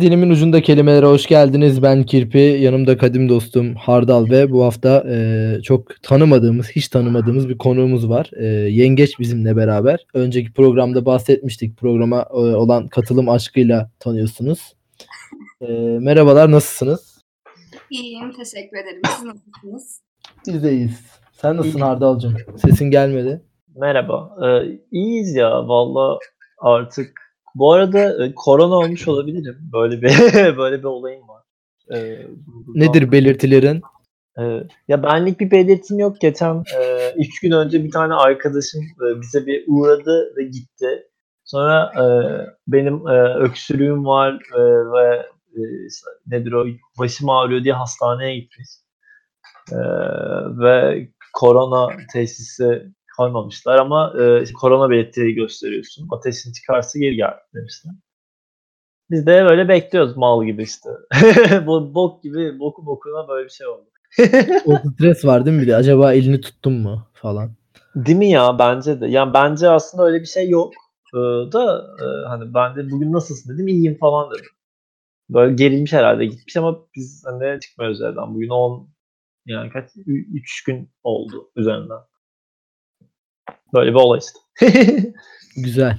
Dilimin ucunda kelimelere hoş geldiniz. Ben Kirpi, yanımda kadim dostum Hardal ve bu hafta e, çok tanımadığımız, hiç tanımadığımız bir konuğumuz var. E, Yengeç bizimle beraber. Önceki programda bahsetmiştik. Programa e, olan katılım aşkıyla tanıyorsunuz. E, merhabalar, nasılsınız? İyiyim, teşekkür ederim. Siz nasılsınız? Biz de iyiyiz. Sen nasılsın Hardal'cığım? Sesin gelmedi. Merhaba. Ee, iyiyiz ya valla artık. Bu arada e, korona olmuş olabilirim. Böyle bir böyle bir olayım var. Ee, Nedir belirtilerin? e, ya benlik bir belirtim yok. Geçen e, gün önce bir tane arkadaşım e, bize bir uğradı ve gitti. Sonra e, benim e, öksürüğüm var e, ve e, nedir o başım ağrıyor diye hastaneye gitmiş. E, ve korona teşhisi koymamışlar ama e, korona belirtileri gösteriyorsun. Ateşin çıkarsa geri gel demişler. Biz de böyle bekliyoruz mal gibi işte. Bu bok gibi boku bokuna böyle bir şey oldu. O stres var değil mi bir de? Acaba elini tuttun mu falan. Değil mi ya bence de. Yani bence aslında öyle bir şey yok. Ee, da e, hani ben de bugün nasılsın dedim iyiyim falan dedim. Böyle gerilmiş herhalde gitmiş ama biz hani çıkmıyoruz evden. Bugün 10 yani kaç 3 gün oldu üzerinden. Böyle bir olay işte. Güzel.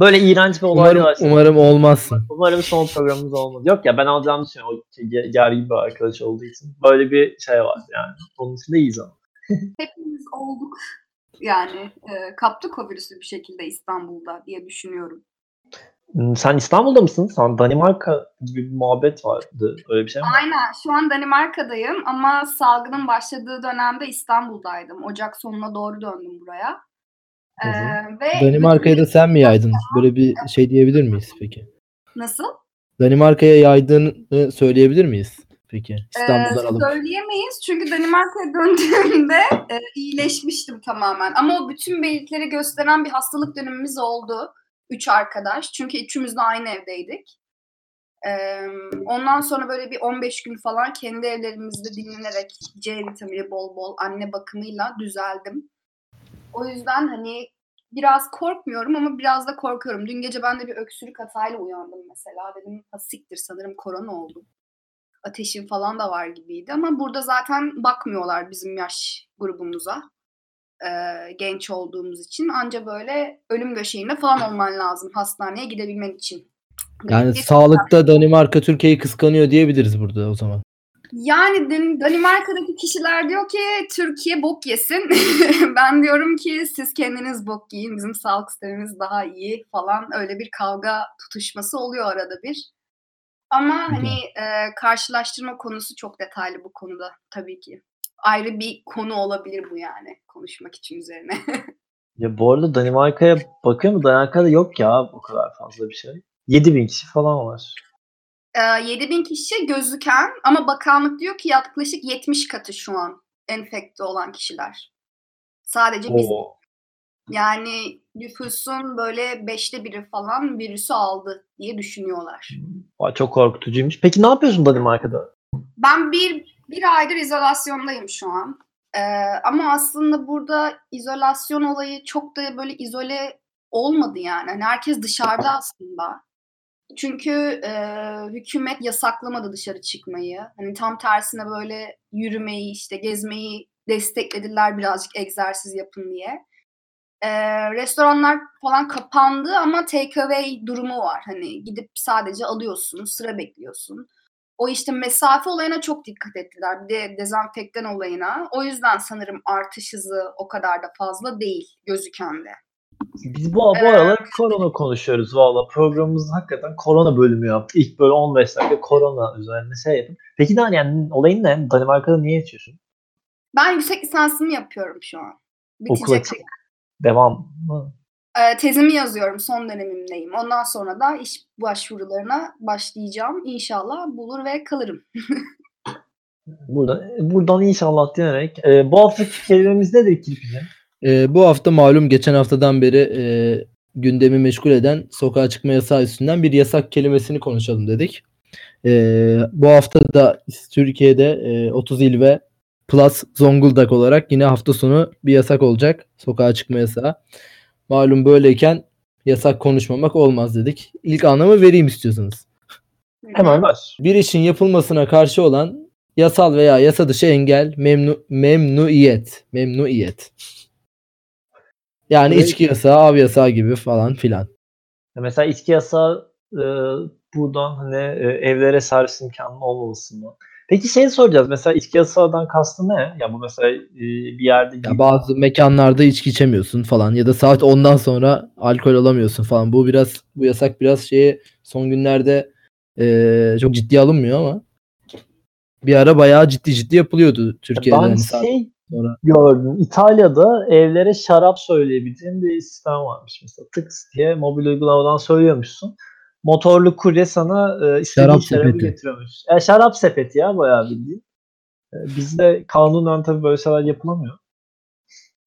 Böyle iğrenç bir olay Umarım, var. umarım olmazsın. Umarım son programımız olmaz. Yok ya ben alacağım düşünüyorum. O ge- gergin bir arkadaş olduğu için. Böyle bir şey var yani. Onun için de iyiyiz ama. Hepimiz olduk. Yani e, kaptık o virüsü bir şekilde İstanbul'da diye düşünüyorum. Hmm, Sen İstanbul'da mısın? Sen Danimarka gibi bir muhabbet vardı. Öyle bir şey mi? Aynen. Şu an Danimarka'dayım ama salgının başladığı dönemde İstanbul'daydım. Ocak sonuna doğru döndüm buraya. Ee, ve Danimarka'ya da sen mi yaydın? Böyle bir şey diyebilir miyiz peki? nasıl? Danimarka'ya yaydığını söyleyebilir miyiz? Peki Ee, İstanbul'dan alıp. söyleyemeyiz çünkü Danimarka'ya döndüğümde e, iyileşmiştim tamamen. Ama o bütün belirtileri gösteren bir hastalık dönemimiz oldu. Üç arkadaş. Çünkü üçümüz de aynı evdeydik. Ee, ondan sonra böyle bir 15 gün falan kendi evlerimizde dinlenerek C vitamini bol bol anne bakımıyla düzeldim. O yüzden hani biraz korkmuyorum ama biraz da korkuyorum. Dün gece ben de bir öksürük hatayla uyandım mesela. Dedim siktir sanırım korona oldu ateşim falan da var gibiydi ama burada zaten bakmıyorlar bizim yaş grubumuza e, genç olduğumuz için anca böyle ölüm döşeğinde falan olman lazım hastaneye gidebilmen için. Yani Bir- sağlıkta Danimarka Türkiye'yi kıskanıyor diyebiliriz burada o zaman. Yani Dan- Danimarka'daki kişiler diyor ki Türkiye bok yesin. ben diyorum ki siz kendiniz bok yiyin bizim sağlık sistemimiz daha iyi falan öyle bir kavga tutuşması oluyor arada bir. Ama hani e, karşılaştırma konusu çok detaylı bu konuda tabii ki. Ayrı bir konu olabilir bu yani konuşmak için üzerine. Ya bu arada Danimarka'ya bakıyor mu? Danimarka'da yok ya o kadar fazla bir şey. 7000 kişi falan var. E, 7000 kişi gözüken ama bakanlık diyor ki yaklaşık 70 katı şu an enfekte olan kişiler. Sadece biz Oo. yani nüfusun böyle beşte biri falan virüsü aldı diye düşünüyorlar. Vay, çok korkutucuymuş. Peki ne yapıyorsun Danimarka'da? Ben bir, bir aydır izolasyondayım şu an. Ee, ama aslında burada izolasyon olayı çok da böyle izole olmadı yani. Hani herkes dışarıda aslında. Çünkü e, hükümet yasaklamadı dışarı çıkmayı. Hani tam tersine böyle yürümeyi, işte gezmeyi desteklediler birazcık egzersiz yapın diye. Ee, restoranlar falan kapandı ama takeaway durumu var. Hani gidip sadece alıyorsun, sıra bekliyorsun. O işte mesafe olayına çok dikkat ettiler. Bir de dezenfektan olayına. O yüzden sanırım artış hızı o kadar da fazla değil gözüken de. Biz bu, bu aralar korona konuşuyoruz valla. Programımız hakikaten korona bölümü yaptı. İlk böyle 15 dakika korona üzerine şey yapın. Peki daha yani olayın ne? Danimarka'da niye yaşıyorsun? Ben yüksek lisansımı yapıyorum şu an. Bitecek. açık. Devam mı? Ee, tezimi yazıyorum. Son dönemimdeyim. Ondan sonra da iş başvurularına başlayacağım. İnşallah bulur ve kalırım. Buradan, buradan inşallah diyerek. E, bu haftaki kelimemiz nedir Kirpi'ciğim? Ee, bu hafta malum geçen haftadan beri e, gündemi meşgul eden sokağa çıkma yasağı üstünden bir yasak kelimesini konuşalım dedik. Ee, bu hafta da Türkiye'de e, 30 il ve plus Zonguldak olarak yine hafta sonu bir yasak olacak. Sokağa çıkma yasağı. Malum böyleyken yasak konuşmamak olmaz dedik. İlk anlamı vereyim istiyorsanız. Hemen ver. Bir işin yapılmasına karşı olan yasal veya yasa dışı engel, memnu, memnuiyet. Memnuiyet. Yani Evet. içki yasağı, av yasağı gibi falan filan. Mesela içki yasağı e, buradan hani e, evlere servis imkanının olmamasından. Peki şey soracağız. Mesela içki yasağından kastı ne? Ya bu mesela e, bir yerde Ya bazı mekanlarda içki içemiyorsun falan ya da saat 10'dan sonra alkol alamıyorsun falan. Bu biraz bu yasak biraz şeye son günlerde eee, çok ciddiye alınmıyor ama bir ara bayağı ciddi ciddi yapılıyordu Türkiye'de. ben hani şey sonra. gördüm. İtalya'da evlere şarap söyleyebildiğin bir sistem varmış. Mesela tıks diye mobil uygulamadan söylüyormuşsun. Motorlu kurye sana e, istediğin Şarap şarabı sepeti. getiriyormuş. E, şarap sepeti ya bayağı bildiğin. E, bizde kanunen tabii böyle şeyler yapılamıyor.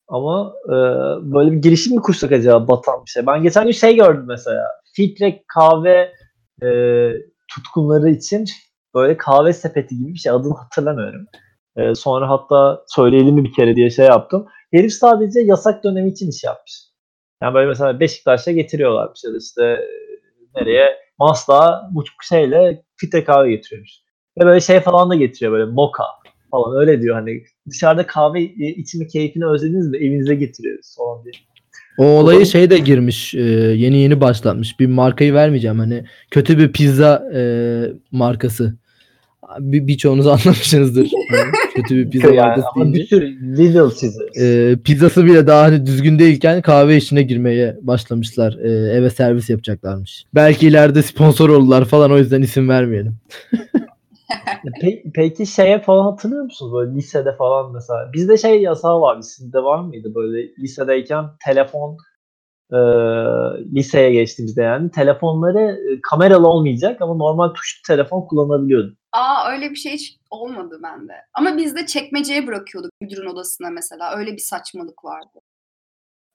Ama e, böyle bir girişim mi kursak acaba batan bir şey? Ben geçen gün şey gördüm mesela. Filtre kahve e, tutkunları için böyle kahve sepeti gibi bir şey. Adını hatırlamıyorum. E, sonra hatta söyleyelim mi bir kere diye şey yaptım. Herif sadece yasak dönemi için iş yapmış. Yani böyle mesela Beşiktaş'a getiriyorlarmış ya da işte e, nereye Maslak'a bu şeyle filtre kahve getiriyormuş. Ve böyle şey falan da getiriyor böyle moka falan öyle diyor hani dışarıda kahve e, içimi keyfini özlediniz mi evinize getiriyoruz falan diye. O olayı şey de girmiş. eee, yeni yeni başlatmış. Bir markayı vermeyeceğim hani kötü bir pizza markası. Bir, birçoğunuz anlamışsınızdır. Hani kötü bir pizza yani, markası ama bir sürü Lidl çizeriz. Eee, pizzası bile daha hani düzgün değilken kahve işine girmeye başlamışlar. Eee, eve servis yapacaklarmış. Belki ileride sponsor olurlar falan o yüzden isim vermeyelim. Pe- peki şeye falan hatırlıyor musunuz böyle lisede falan mesela? Bizde şey yasağı vardı. Sizde var mıydı böyle lisedeyken telefon e, liseye geçtiğimizde yani telefonları e, kameralı olmayacak ama normal tuşlu telefon kullanabiliyordun. Aa öyle bir şey hiç olmadı bende. Ama biz de çekmeceye bırakıyorduk müdürün odasına mesela. Öyle bir saçmalık vardı.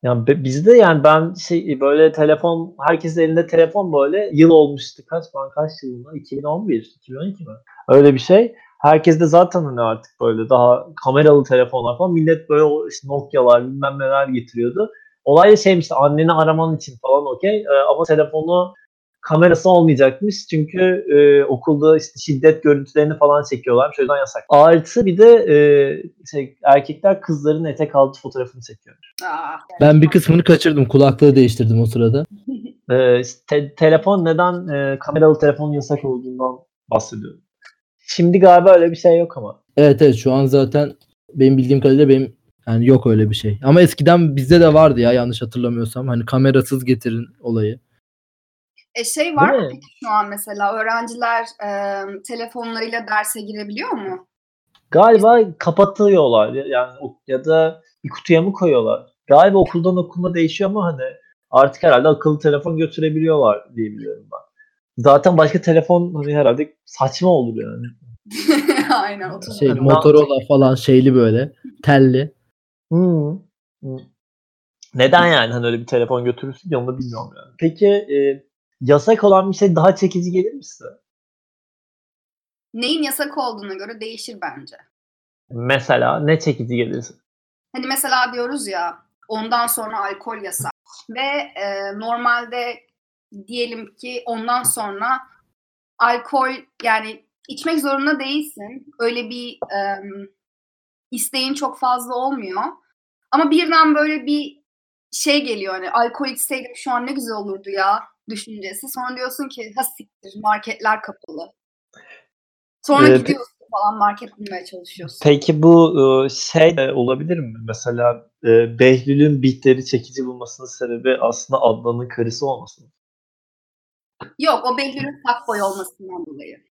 Yani bizde yani ben şey böyle telefon herkesin elinde telefon böyle yıl olmuştu kaç ben kaç yılında 2011 2012 mi? Öyle bir şey. Herkes de zaten hani artık böyle daha kameralı telefonlar falan millet böyle işte Nokia'lar bilmem neler getiriyordu. Olay da şeymiş işte anneni araman için falan okey Ee, ama telefonu kamerası olmayacakmış çünkü e, okulda işte şiddet görüntülerini falan çekiyorlarmış o yüzden yasak. Artı bir de e, şey, erkekler kızların etek altı fotoğrafını çekiyor. Aa, Ben bir kısmını kaçırdım. Kulaklığı değiştirdim o sırada. Ee, te- telefon neden e, kameralı telefonun yasak olduğundan bahsediyorum. Şimdi galiba öyle bir şey yok ama. Evet evet şu an zaten benim bildiğim kadarıyla benim yani yok öyle bir şey. Ama eskiden bizde de vardı ya yanlış hatırlamıyorsam. Hani kamerasız getirin olayı. E şey var Değil mı peki şu an mesela öğrenciler e, telefonlarıyla derse girebiliyor mu? Galiba kapatıyorlar ya- yani ya da bir kutuya mı koyuyorlar? Galiba okuldan okuluna değişiyor ama hani artık herhalde akıllı telefon götürebiliyorlar diye biliyorum ben. Zaten başka telefon hani herhalde saçma olur yani. Aynen 30 Şey Yani Motorola falan şeyli böyle telli. Hmm. Hmm. Neden yani hani öyle bir telefon götürürsün ki onu da bilmiyorum yani. Peki e, yasak olan bir şey daha çekici gelir mi size? Neyin yasak olduğuna göre değişir bence. Mesela ne çekici gelir? Hani mesela diyoruz ya ondan sonra alkol yasak ve e, normalde diyelim ki ondan sonra alkol yani içmek zorunda değilsin. Öyle bir e, isteğin çok fazla olmuyor. Ama birden böyle bir şey geliyor hani alkol içseydim şu an ne güzel olurdu ya düşüncesi. Sonra diyorsun ki ha siktir marketler kapalı. Sonra pe- gidiyorsun falan market bulmaya çalışıyorsun. Peki bu şey olabilir mi? Mesela Behlül'ün beatleri çekici bulmasının sebebi aslında Adnan'ın karısı olması mı? Yok o Behlül'ün fuckboy olmasından dolayı.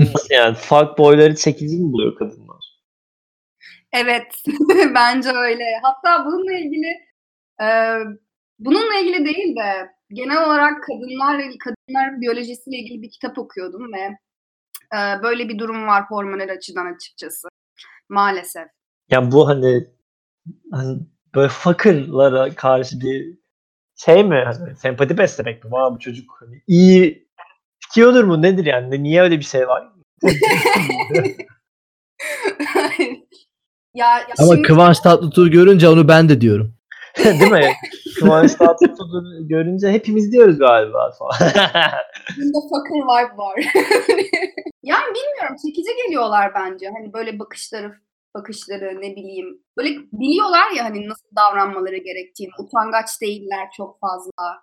Nasıl yani? Fuck boyları çekici mi buluyor kadınlar? Evet bence öyle. Hatta bununla ilgili e, bununla ilgili değil de genel olarak kadınlarla kadınların biyolojisiyle ilgili bir kitap okuyordum ve e, böyle bir durum var hormonal açıdan açıkçası. Maalesef. Yani bu hani, hani böyle fakirlara karşı bir şey mi? Hani sempati beslemek mi? Vay bu çocuk hani iyi sikiyordur mu? Nedir yani? Niye öyle bir şey var? ya, ya Ama şimdi Kıvanç Tatlıtuğ görünce onu ben de diyorum. Değil mi? Kıvanç Tatlıtuğ'u görünce hepimiz diyoruz galiba falan. Bunda fucker vibe var. yani bilmiyorum çekici geliyorlar bence. Hani böyle bakışları bakışları ne bileyim. Böyle biliyorlar ya hani nasıl davranmaları gerektiğini. Utangaç değiller çok fazla.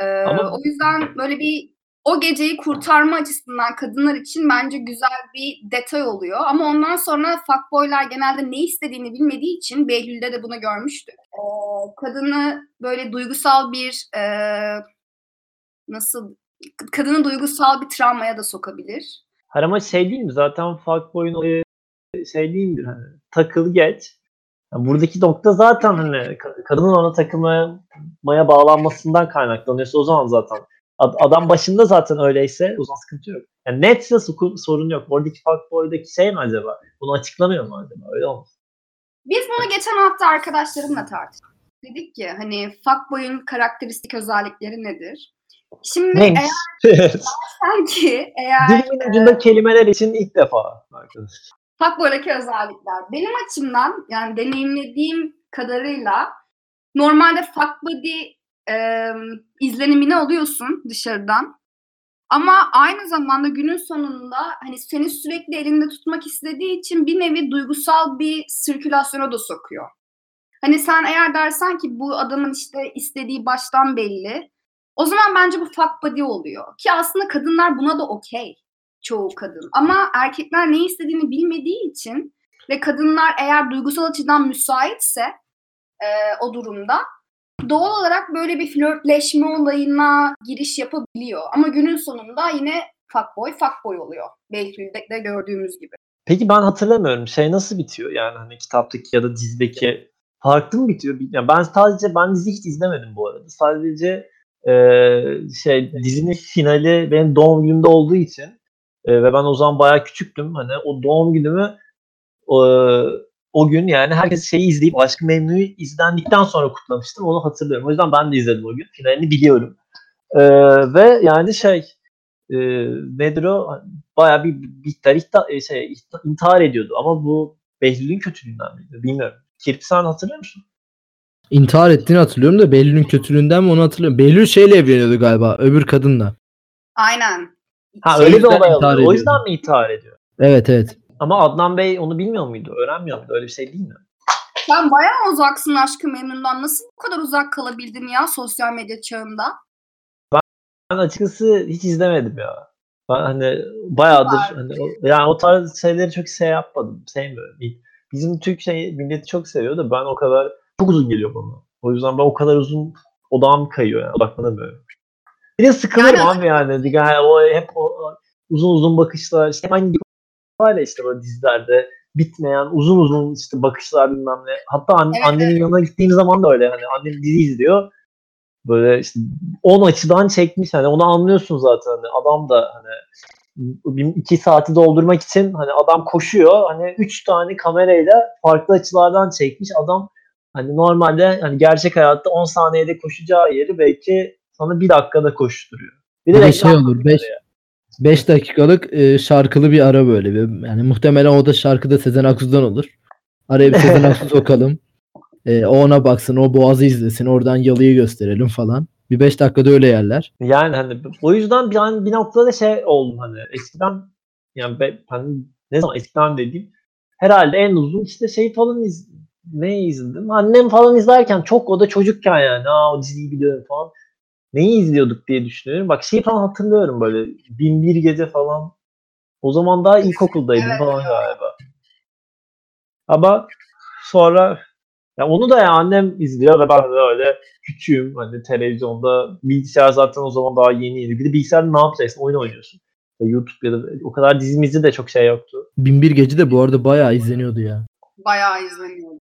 Ee, Ama- O yüzden böyle bir o geceyi kurtarma açısından kadınlar için bence güzel bir detay oluyor. Ama ondan sonra fuckboylar genelde ne istediğini bilmediği için Behlül'de de bunu görmüştük. Ee, kadını böyle duygusal bir e, nasıl kadını duygusal bir travmaya da sokabilir. Her ama şey değil mi? Zaten fuckboy'un olayı şey değil midir? Hani, takıl geç. Yani buradaki nokta zaten hani ka- kadının ona takılmaya bağlanmasından kaynaklanıyorsa o zaman zaten adam başında zaten öyleyse o zaman sıkıntı yok. Yani netse sorun yok. Oradaki fuckboy'daki şey mi acaba? Bunu açıklamıyor mu acaba? Öyle olmaz. Biz bunu geçen hafta arkadaşlarımla tartıştık. Dedik ki hani fuckboy'un karakteristik özellikleri nedir? Şimdi Neymiş? eğer sanki eğer Dilimin ucunda kelimeler için ilk defa arkadaşlar. fuckboy'daki özellikler benim açımdan yani deneyimlediğim kadarıyla normalde fuck body e, izlenimini alıyorsun dışarıdan. Ama aynı zamanda günün sonunda hani seni sürekli elinde tutmak istediği için bir nevi duygusal bir sirkülasyona da sokuyor. Hani sen eğer dersen ki bu adamın işte istediği baştan belli. O zaman bence bu fuck body oluyor. Ki aslında kadınlar buna da okey. Çoğu kadın. Ama erkekler ne istediğini bilmediği için ve kadınlar eğer duygusal açıdan müsaitse e, o durumda doğal olarak böyle bir flörtleşme olayına giriş yapabiliyor. Ama günün sonunda yine fuckboy fuckboy oluyor. Behlül'de de gördüğümüz gibi. Peki ben hatırlamıyorum. Şey nasıl bitiyor? Yani hani kitaptaki ya da dizideki farklı mı bitiyor? Yani ben sadece ben dizi hiç izlemedim bu arada. Sadece e, şey dizinin finali benim doğum günümde olduğu için e, ve ben o zaman bayağı küçüktüm. Hani o doğum günümü e, o gün yani herkes şeyi izleyip Aşkı Memnu'yu izlendikten sonra kutlamıştım. Onu hatırlıyorum. O yüzden ben de izledim o gün. Finalini biliyorum. E, ve yani şey e, nedir o? Bayağı bir Bihter ihta- e, şey, intihar ediyordu. Ama bu Behlül'ün kötülüğünden miydi? Bilmiyorum. Kirpi sen hatırlıyor musun? İntihar ettiğini hatırlıyorum da Behlül'ün kötülüğünden mi onu hatırlıyorum. Behlül şeyle evleniyordu galiba öbür kadınla. Aynen. Ha O öyle bir olay oluyor. O yüzden mi intihar ediyor? Evet evet. Ama Adnan Bey onu bilmiyor muydu? Öğrenmiyor muydu? Öyle bir şey değil mi? Sen bayağı uzaksın aşkı memnundan. Nasıl bu kadar uzak kalabildin ya sosyal medya çağında? Ben açıkçası hiç izlemedim ya. Ben hani bayağıdır Var. hani o- yani o tarz şeyleri çok şey yapmadım. Sevmiyorum. Bizim Türk şey milleti çok seviyor da ben o kadar çok uzun geliyor bana. O yüzden ben o kadar uzun odağım kayıyor yani odaklanamıyorum. Bir de sıkılırım Yani- abi yani. Yani o hep o uzun uzun bakışlar işte hemen ya işte böyle dizilerde bitmeyen uzun uzun işte bakışlar bilmem ne. Hatta an- Evet, annemin yanına gittiğim zaman da öyle. Hani annem dizi izliyor. Böyle işte 10 açıdan çekmiş. Hani onu anlıyorsun zaten. Hani adam da hani bir- iki saati doldurmak için hani adam koşuyor. Hani üç tane kamerayla farklı açılardan çekmiş. Adam hani normalde hani gerçek hayatta 10 saniyede koşacağı yeri belki sana bir dakikada koşturuyor. Bir Bir de şey olur 5 5 dakikalık e, şarkılı bir ara böyle. Bir- Yani muhtemelen o da şarkıda Sezen Aksu'dan olur. Araya bir Sezen Aksu sokalım. E, o ona baksın, o Boğaz'ı izlesin, oradan yalıyı gösterelim falan. Bir 5 dakikada öyle yerler. Yani hani o yüzden bir, an- bir noktada şey oldum hani eskiden yani ben, hani ne zaman eskiden dediğim herhalde en uzun işte şey falan iz, ne izledim? Annem falan izlerken çok o da çocukken yani aa o diziyi biliyorum falan. Neyi izliyorduk diye düşünüyorum. Bak şey falan hatırlıyorum böyle bin bir gece falan. O zaman daha ilkokuldaydım Evet. falan galiba. Ama sonra ya onu da ya annem izliyor ve ben de öyle küçüğüm hani televizyonda bilgisayar zaten o zaman daha yeni yeni. Bir de bilgisayarda ne yapacaksın? Oyun oynuyorsun. Ya YouTube ya da o kadar dizimizde de çok şey yoktu. Binbir Gece de bu arada bayağı izleniyordu ya. Bayağı izleniyordu.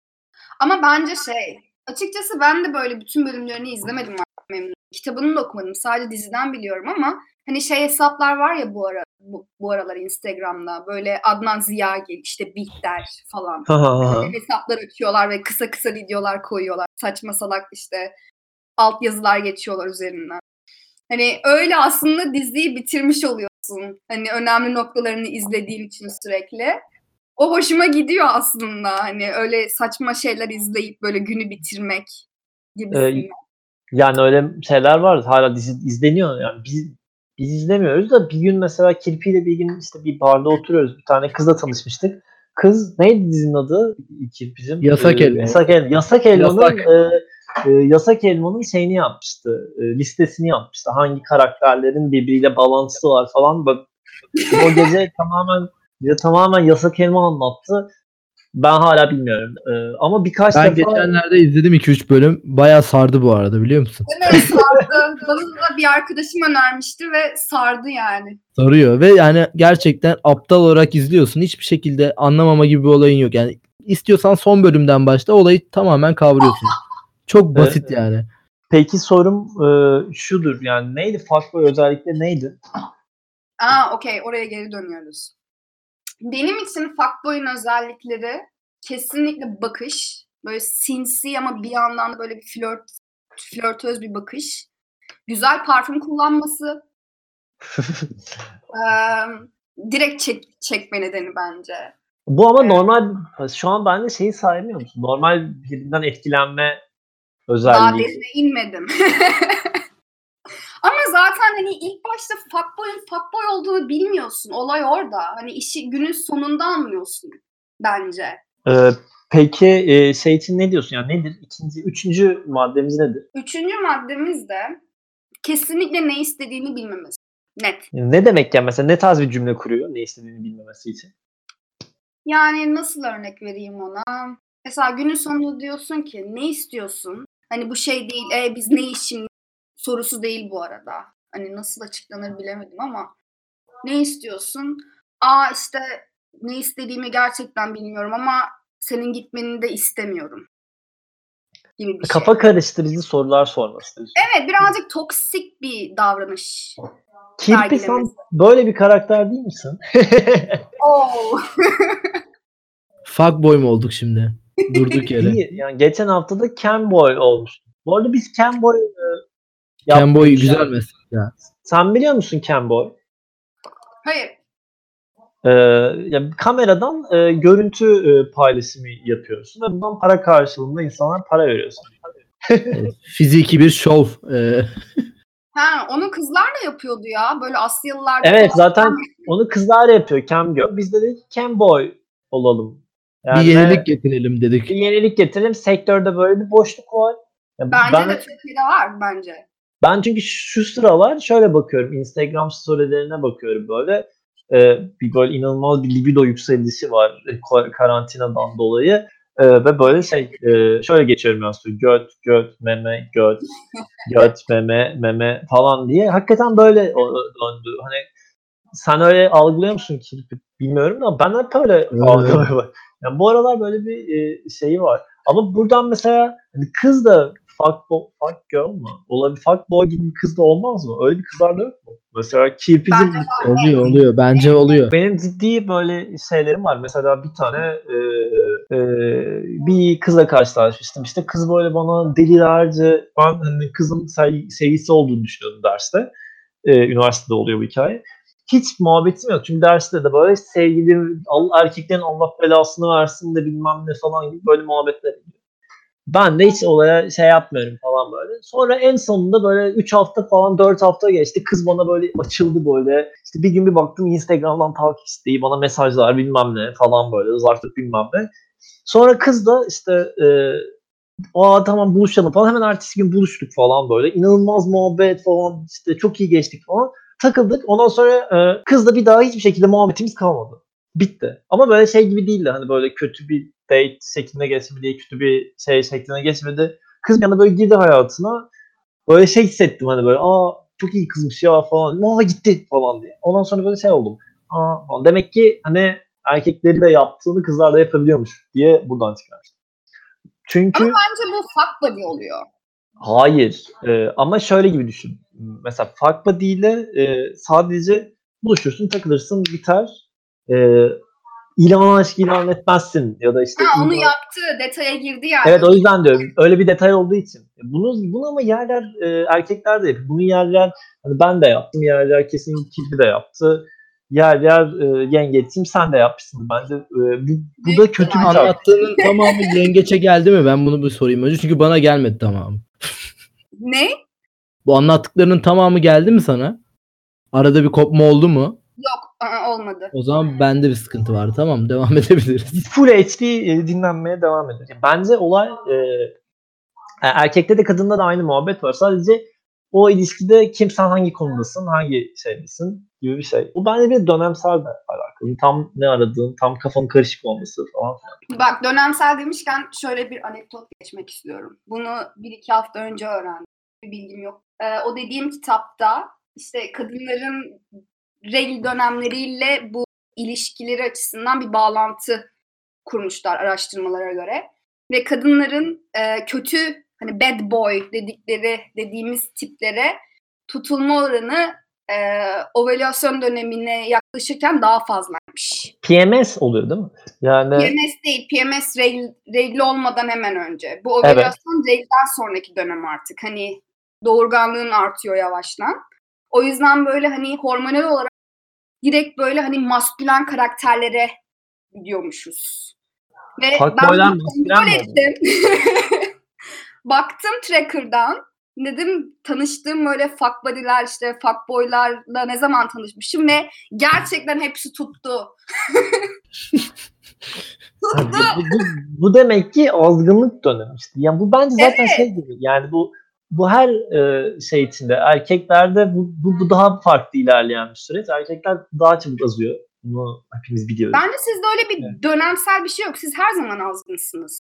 Ama bence şey, açıkçası ben de böyle bütün bölümlerini izlemedim Aşk-ı Memnu. Kitabını da okumadım. Sadece diziden biliyorum ama hani şey hesaplar var ya bu ara bu, bu aralar Instagram'da böyle Adnan Ziyagil işte Bihter falan. Böyle hesaplar açıyorlar ve kısa kısa videolar koyuyorlar. Saçma salak işte alt yazılar geçiyorlar üzerinden. Hani öyle aslında diziyi bitirmiş oluyorsun. Hani önemli noktalarını izlediğin için sürekli. o hoşuma gidiyor aslında. Hani öyle saçma şeyler izleyip böyle günü bitirmek gibisinden. Ee, yani öyle şeyler var. Hala dizi izleniyor. Yani biz biz izlemiyoruz da bir gün mesela Kirpi ile bir gün işte bir barda oturuyoruz. Bir tane kızla tanışmıştık. Kız neydi dizinin adı? Kirpicim. Yasak Ee, Elma. Yasak Elma. Yasak Elma'nın e, e, Yasak Elma'nın şeyini yapmıştı. E, listesini yapmıştı. Hangi karakterlerin birbiriyle bağlantısı var falan. Bak o gece tamamen bize tamamen Yasak Elma anlattı. Ben hala bilmiyorum. E, ama birkaç Ben defa geçenlerde izledim 2-3 bölüm. Bayağı sardı bu arada biliyor musun? Evet sardı. Bana da bir arkadaşım önermişti ve sardı yani. Sarıyor ve yani gerçekten aptal olarak izliyorsun. Hiçbir şekilde anlamama gibi bir olayın yok. Yani istiyorsan son bölümden başla olayı tamamen kavruyorsun. Çok basit yani. Peki sorum e, şudur yani neydi farklı özellikle neydi? Aa okey oraya geri dönüyoruz. Benim için fuckboy'un özellikleri kesinlikle bakış. Böyle sinsi ama bir yandan da böyle bir flört flörtöz bir bakış. Güzel parfüm kullanması. Eee, direkt çek, çekme nedeni bence. Bu ama Evet. normal şu an ben de şeyi saymıyor musun? Normal birinden etkilenme Daha özelliği. derine inmedim. Ama zaten hani ilk başta fuckboy'un fuckboy olduğunu bilmiyorsun. Olay orada. Hani işi günün sonunda anlıyorsun bence. Ee, peki e, şey için ne diyorsun? Yani nedir? İkinci, üçüncü maddemiz nedir? Üçüncü maddemiz de kesinlikle ne istediğini bilmemesi. Net. Yani ne demek yani mesela ne tarz bir cümle kuruyor ne istediğini bilmemesi için? Yani nasıl örnek vereyim ona? Mesela günün sonunda diyorsun ki ne istiyorsun? Hani bu şey değil, e, biz ne işin sorusu değil bu arada. Hani nasıl açıklanır bilemedim ama ne istiyorsun? Aa işte ne istediğimi gerçekten bilmiyorum ama senin gitmeni de istemiyorum. Gibi bir şey. Kafa karıştırıcı sorular istiyorsun. Evet birazcık toksik bir davranış. Kirpi sen böyle bir karakter değil misin? Oo. Fuckboy mu olduk şimdi? Durduk yere. İyi. Yani geçen hafta da Camboy olmuş. Bu arada biz Camboy e, Camboy yaptık. güzel meslek ya. Sen biliyor musun Camboy? Hayır. Ee, ya kameradan e, görüntü e, paylaşımı yapıyorsun ve bundan para karşılığında insanlar para veriyorsun. Fiziki bir şov. Ee, Ha, onu kızlar da yapıyordu ya. Böyle Asyalılar. Evet zaten onu kızlar yapıyor cam girl. Biz de dedik camboy olalım. Yani bir yenilik getirelim dedik. bir yenilik getirelim. Sektörde böyle bir boşluk var. Ya Bence ben, de Türkiye'de var bence. Ben çünkü şu sıralar şöyle bakıyorum. Instagram storylerine bakıyorum böyle. Ee, bir böyle inanılmaz bir libido yükselişi var e, karantinadan dolayı. Ee, ve böyle şey e, şöyle geçiyorum aslında göt göt meme göt göt meme meme falan diye hakikaten böyle döndü. Hani sen öyle algılıyor musun ki bilmiyorum ama ben hep öyle Evet. algılıyorum. Yani bu aralar böyle bir e, şeyi var. Ama buradan mesela hani kız da fuck, bo- fuck girl mı? Olabilir. Fuck boy gibi bir kız da olmaz mı? Öyle bir kızlar da yok mu? Mesela kirpicim. Oluyor oluyor. Bence oluyor. benim ciddi böyle şeylerim var. Mesela bir tane e, e, bir kızla karşılaşmıştım. İşte kız böyle bana delilerce ben hani kızın sev- sevgisi olduğunu düşünüyordum derste. E, üniversitede oluyor bu hikaye. Hiç muhabbetim yok. Çünkü derste de böyle sevgili Allah, erkeklerin Allah belasını versin de bilmem ne falan gibi böyle muhabbetler ediyor. Ben de hiç olaya şey yapmıyorum falan böyle. Sonra en sonunda böyle 3 hafta falan 4 hafta geçti. Kız bana böyle açıldı böyle. İşte bir gün bir baktım Instagram'dan takip isteği bana mesajlar bilmem ne falan böyle uzaklık bilmem ne. Sonra kız da işte e, aa tamam buluşalım falan hemen ertesi gün buluştuk falan böyle. İnanılmaz muhabbet falan işte çok iyi geçtik falan. Takıldık. Ondan sonra e, kızla bir daha hiçbir şekilde muhabbetimiz kalmadı. Bitti. Ama böyle şey gibi değildi. Hani böyle kötü bir date şeklinde geçmedi kötü bir şey şeklinde geçmedi. Kız bir anda böyle girdi hayatına. Böyle şey hissettim hani böyle aa çok iyi kızmış ya falan. Aa gitti falan diye. Ondan sonra böyle şey oldum. Aa falan. Demek ki hani erkekleri de yaptığını kızlar da yapabiliyormuş diye buradan çıkarmıştım. Çünkü Bence bu fuck buddy oluyor. Hayır. Ee, ama şöyle gibi düşün. Mesela fuck buddy ile e, sadece buluşursun, takılırsın, biter. Ee, ilan aşk ilan etmezsin ya da işte Ha, onu ilan- yaptı. Detaya girdi yani. Evet o yüzden diyorum. Öyle bir detay olduğu için. Bunu bunu ama yerler e, erkekler de yapıyor. Bunu yerler hani ben de yaptım. Yerler kesin Kirpi de yaptı. yer yer e, yengeçim sen de yapmışsın. Bence e, bu, bu da kötü bir. Anlattığının tamamı yengeçe geldi mi? Ben bunu bir sorayım önce. Çünkü bana gelmedi tamamı. Ne? Bu anlattıklarının tamamı geldi mi sana? Arada bir kopma oldu mu? Yok aa, olmadı. O zaman bende bir sıkıntı var. Tamam devam edebiliriz. Full HD e, dinlenmeye devam eder. Bence olay e, erkekte de kadında da aynı muhabbet var. Sadece o ilişkide kim sen hangi konudasın, hangi şeydesin gibi bir şey. Bu bence bir dönemsel de alakalı. Tam ne aradığın, tam kafanın karışık olması falan. Bak dönemsel demişken şöyle bir anekdot geçmek istiyorum. Bunu bir iki hafta önce öğrendim. Bir bilgim yok. Ee, o dediğim kitapta işte kadınların regl dönemleriyle bu ilişkileri açısından bir bağlantı kurmuşlar araştırmalara göre. Ve kadınların e, kötü hani bad boy dedikleri dediğimiz tiplere tutulma oranı e, ovülasyon dönemine yaklaşırken daha fazlaymış. PMS oluyor değil mi? Yani PMS değil, PMS regl, regl olmadan hemen önce. Bu ovülasyon reglden sonraki dönem artık. Hani doğurganlığın artıyor yavaştan. O yüzden böyle hani hormonal olarak direkt böyle hani maskülen karakterlere gidiyormuşuz. Ve Fuckboy'dan maskülen kontrol ettim. Baktım tracker'dan. Dedim tanıştığım böyle fuck buddy'ler işte fuck boy'larla ne zaman tanışmışım ve gerçekten hepsi tuttu. Bu, bu, bu, bu demek ki azgınlık dönemi işte. Yani bu bence zaten Evet. şey gibi. Yani bu bu her e, şey içinde erkeklerde bu, bu, bu daha farklı ilerleyen bir süreç. Erkekler daha çabuk azıyor. Bunu hepimiz biliyoruz. Bence sizde öyle bir dönemsel bir şey yok. Siz her zaman azgınsınız.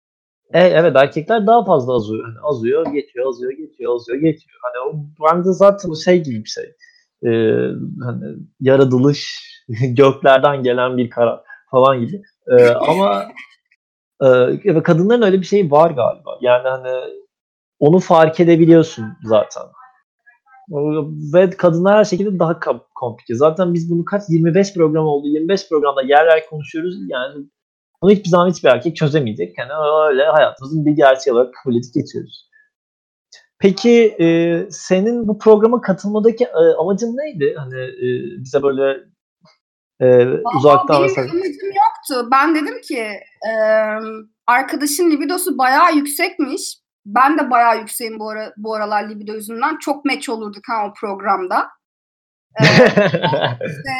E, evet erkekler daha fazla azıyor. Hani azıyor, geçiyor, azıyor, geçiyor, azıyor, geçiyor. Hani o bence zaten şey gibi bir şey. E, hani yaratılış göklerden gelen bir karar falan gibi. E, ama e, evet, kadınların öyle bir şeyi var galiba. Yani hani onu fark edebiliyorsun zaten. Ve kadınlar her şekilde daha komplike. Zaten biz bunu kaç 25 program oldu. 25 programda yer yer konuşuyoruz. Yani bunu hiçbir zaman hiçbir erkek çözemeyecek. Yani öyle hayatımızın bir gerçeği olarak kabul edip geçiyoruz. Peki e, senin bu programa katılmadaki e, amacın neydi? Hani e, bize böyle e, uzaktan Benim mesela. bir amacım yoktu. Ben dedim ki e, arkadaşın libidosu bayağı yüksekmiş. Ben de bayağı yükseğim bu, ara, bu aralar libido yüzünden. Çok meç olurduk ha o programda. E, işte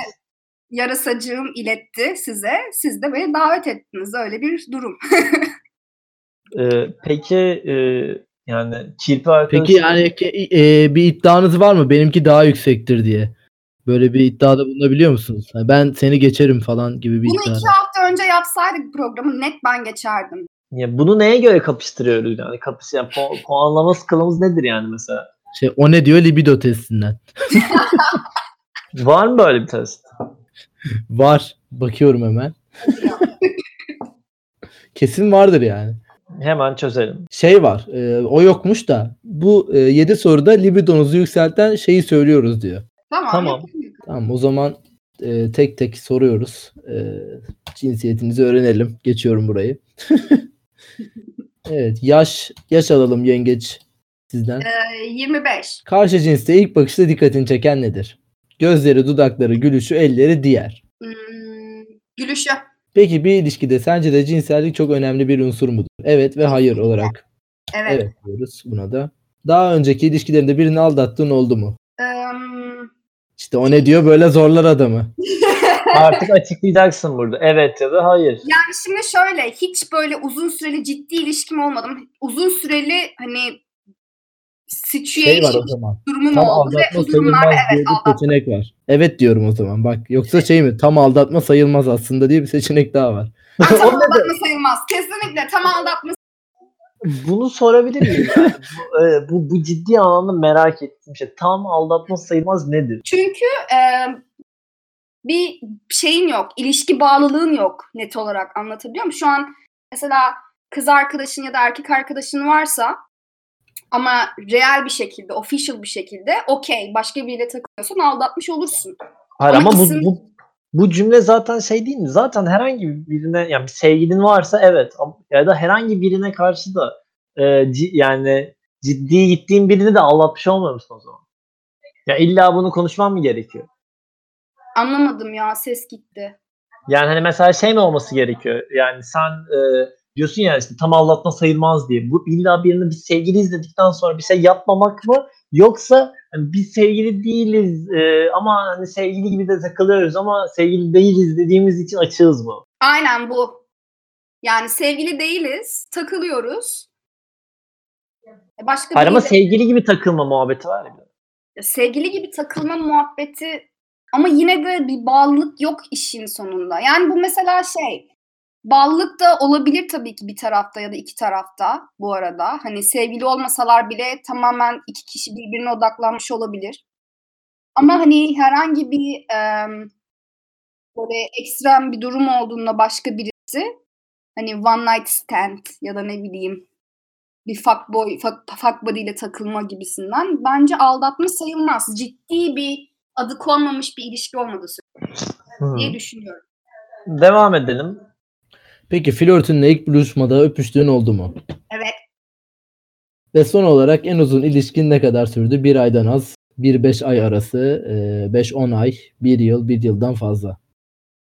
yarasacığım iletti size. Siz de beni davet ettiniz. Öyle bir durum. E, peki e, yani kirpi arkadaşın Peki yani e, bir iddianız var mı? Benimki daha yüksektir diye. Böyle bir iddiada bulunabiliyor musunuz? Ha, Ben seni geçerim falan gibi bir Bunu iddia. iki hafta önce yapsaydık programı net ben geçerdim. Ya bunu neye göre kapıştırıyoruz yani? Kapış yani pu- puanlama skalamız nedir yani mesela? Şey, o ne diyor libido testinden. Var mı böyle bir test? Var. Bakıyorum hemen. Kesin vardır yani. Hemen çözelim. Şey var. e, o yokmuş da bu 7 soruda libidonuzu yükselten şeyi söylüyoruz diyor. Tamam. Tamam. Tamam o zaman e, tek tek soruyoruz. E, cinsiyetinizi öğrenelim. Geçiyorum burayı. evet yaş yaş alalım yengeç sizden. E, 25. Karşı cinste ilk bakışta dikkatini çeken nedir? Gözleri, dudakları, gülüşü, elleri, diğer. Hmm, gülüşü. Peki bir ilişkide sence de cinsellik çok önemli bir unsur mudur? Evet ve hayır olarak. Evet. Evet diyoruz buna da. Daha önceki ilişkilerinde birini aldattığın oldu mu? Em, İşte o ne diyor böyle zorlar adamı. Artık açıklayacaksın burada. Evet ya da hayır. Yani şimdi şöyle hiç böyle uzun süreli ciddi ilişkim olmadı. Uzun süreli hani situation Şey var o zaman. durumum Tam oldu ve aldatma o durumlarda sayılmaz diye evet bir aldattım. seçenek var. Evet diyorum o zaman. Bak yoksa şey mi? Tam aldatma sayılmaz aslında diye bir seçenek daha var. Tam O ne aldatma sayılmaz. Kesinlikle tam aldatma Bunu sorabilir miyim? Yani? bu, e, bu, bu ciddi anlamda merak ettiğim şey. Tam aldatma sayılmaz nedir? Çünkü e, bir şeyin yok, ilişki bağlılığın yok net olarak anlatabiliyor muyum? Şu an mesela kız arkadaşın ya da erkek arkadaşın varsa ama real bir şekilde, official bir şekilde okey başka biriyle takılıyorsan aldatmış olursun. Hayır Ama ama, bu, isim- bu, bu cümle zaten şey değil mi? Zaten herhangi birine yani bir sevgilin varsa evet ya da herhangi birine karşı da e, ci- yani ciddi gittiğin birini de aldatmış olmuyor musun o zaman? Ya illa bunu konuşmam mı gerekiyor? Anlamadım ya ses gitti. Yani hani mesela şey mi olması gerekiyor? Yani sen e, diyorsun ya işte tam aldatma sayılmaz diye. Bu illa birinin bir sevgili izledikten sonra bir şey yapmamak mı? Yoksa hani biz sevgili değiliz e, ama hani sevgili gibi de takılıyoruz ama sevgili değiliz dediğimiz için açığız mı? Aynen bu. Yani sevgili değiliz, takılıyoruz. E, Başka Hayır ama biriyle- sevgili gibi takılma muhabbeti var ya. Ya sevgili gibi takılma muhabbeti ama yine de bir bağlılık yok işin sonunda. Yani bu mesela şey bağlılık da olabilir tabii ki bir tarafta ya da iki tarafta bu arada. Hani sevgili olmasalar bile tamamen iki kişi birbirine odaklanmış olabilir. Ama hani herhangi bir em, böyle ekstrem bir durum olduğunda başka birisi hani one night stand ya da ne bileyim bir fuckboy, fuck, fuck buddy ile takılma gibisinden bence aldatma sayılmaz. Ciddi bir adı konmamış bir ilişki olmadığı sürece Hı. diye düşünüyorum. Devam edelim. Peki flörtünle ilk buluşmada öpüştüğün oldu mu? Evet. Ve son olarak en uzun ilişkin ne kadar sürdü? Bir aydan az, 1-5 ay arası, 5-10 ay, 1 yıl, 1 yıldan fazla.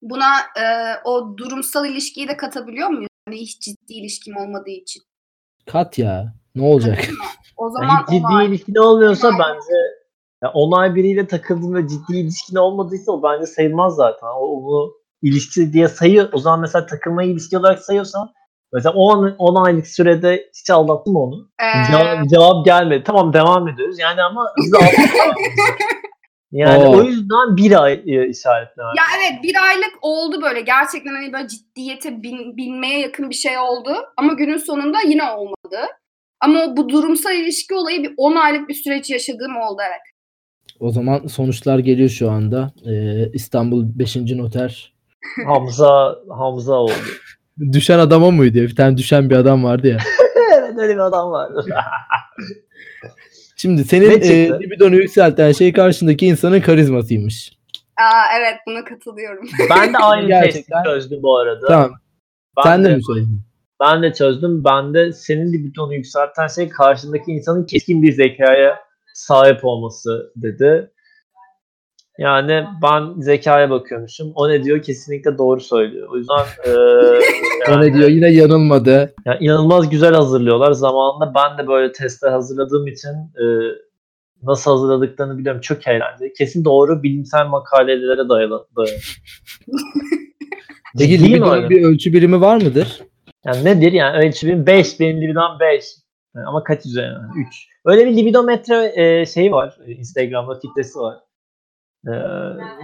Buna e, o durumsal ilişkiyi de katabiliyor muyuz? Yani hiç ciddi ilişkim olmadığı için. Kat ya. Ne olacak? O Yani zaman hiç ciddi olay. ilişkin olmuyorsa bence ya onay biriyle takıldın ve ciddi ilişkin olmadıysa o bence sayılmaz zaten. O onu ilişki diye sayıyor. O zaman mesela takılmayı ilişki olarak sayıyorsan mesela 10, 10 aylık sürede hiç aldattın mı onu? Ee, Cevap, cevap gelmedi. Tamam devam ediyoruz. Yani ama aldatma. Yani Oo. o yüzden bir ay e, işaretlemem. ya evet bir aylık oldu böyle. Gerçekten hani böyle ciddiyete bin, binmeye yakın bir şey oldu. Ama günün sonunda yine olmadı. Ama bu durumsal ilişki olayı bir 10 aylık bir süreç yaşadığım oldu evet. O zaman sonuçlar geliyor şu anda. Ee, İstanbul 5. Noter. Hamza Hamza oldu. Düşen adama mıydı? Bir tane düşen bir adam vardı ya. evet öyle bir adam var. Şimdi senin e, libidonu yükselten şey karşındaki insanın karizmasıymış. Aa, evet buna katılıyorum. ben de aynı Gerçekten. testi çözdüm bu arada. Tamam. Ben Sen de de- mi söyledin? Ben de çözdüm. Ben de senin libidonu yükselten şey karşındaki insanın keskin bir zekaya sahip olması dedi. Yani ben zekaya bakıyormuşum. O ne diyor kesinlikle doğru söylüyor. O yüzden eee, O yani, ne diyor? Yine yanılmadı. yani inanılmaz güzel hazırlıyorlar. Zamanında ben de böyle testler hazırladığım için eee, nasıl hazırladıklarını biliyorum. Çok eğlenceli. Kesin doğru bilimsel makalelere dayalı. dayalı. Peki öyle? bir ölçü birimi var mıdır? Yani nedir yani ölçümün 5 benim libidom 5 ama kaç üzerine 3. Öyle bir libidometre e, şeyi var e, Instagram'da filtresi var. E,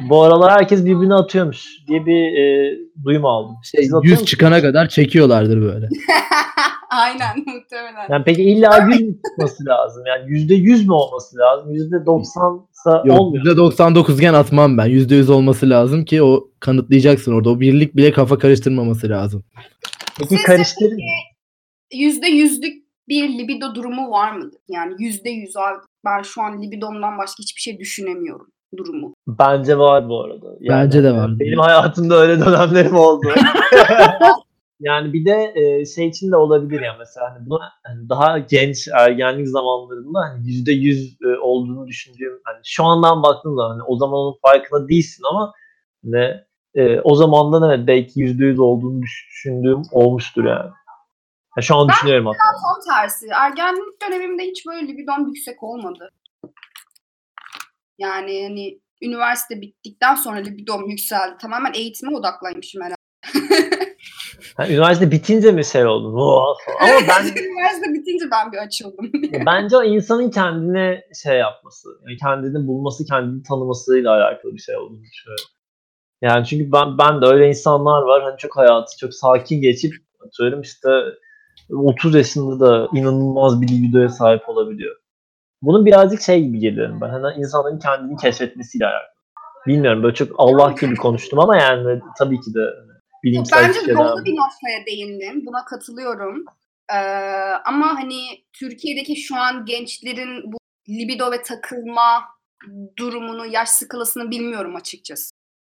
bu aralar herkes birbirine atıyormuş diye bir e, duyum aldım. Şey, Siz atıyor 100 musunuz? çıkana kadar çekiyorlardır böyle. Aynen muhtemelen. Yani peki illa 100 mü çıkması lazım? Yani %100 mü olması lazım? %90 sa Yok olmuyor. %99 gen atmam ben. %100 olması lazım ki o kanıtlayacaksın orada. O birlik bile kafa karıştırmaması lazım. Peki Siz- karıştırın. Yüzde yüzlük bir libido durumu var mıdır? Yani yüzde yüz ben şu an libidomdan başka hiçbir şey düşünemiyorum durumu. Bence var bu arada. Yani Bence de var. Benim hayatımda öyle dönemlerim oldu. yani bir de e, şey için de olabilir ya mesela hani bunu hani daha genç ergenlik zamanlarında hani yüzde yüz e, olduğunu düşündüğüm hani şu andan baktığım zaman hani o zaman onun farkında değilsin ama ne e, o zamandan evet belki yüzde yüz olduğunu düşündüğüm olmuştur yani. Ya şu an düşünüyorum hatta. Tam tersi. Ergenlik dönemimde hiç böyle libidom yüksek olmadı. Yani hani üniversite bittikten sonra libidom yükseldi. Tamamen eğitime odaklıymışım herhalde. Ha, üniversite bitince mi şey oldu? Ama ben üniversite bitince ben bir açıldım. Bence o insanın kendine şey yapması, yani kendini bulması, kendini tanımasıyla alakalı bir şey olduğunu düşünüyorum. Yani çünkü ben ben de öyle insanlar var hani çok hayatı çok sakin geçip atıyorum işte 30 yaşında da inanılmaz bir libidoya sahip olabiliyor. Bunun birazcık şey gibi geliyorum ben. Hani insanların kendini keşfetmesiyle alakalı. Bilmiyorum böyle çok Allah gibi konuştum ama yani tabii ki de bilimsel Bence şeyler- doğru bir noktaya değindin. Buna katılıyorum. Ee, ama hani Türkiye'deki şu an gençlerin bu libido ve takılma durumunu, yaş skalasını bilmiyorum açıkçası.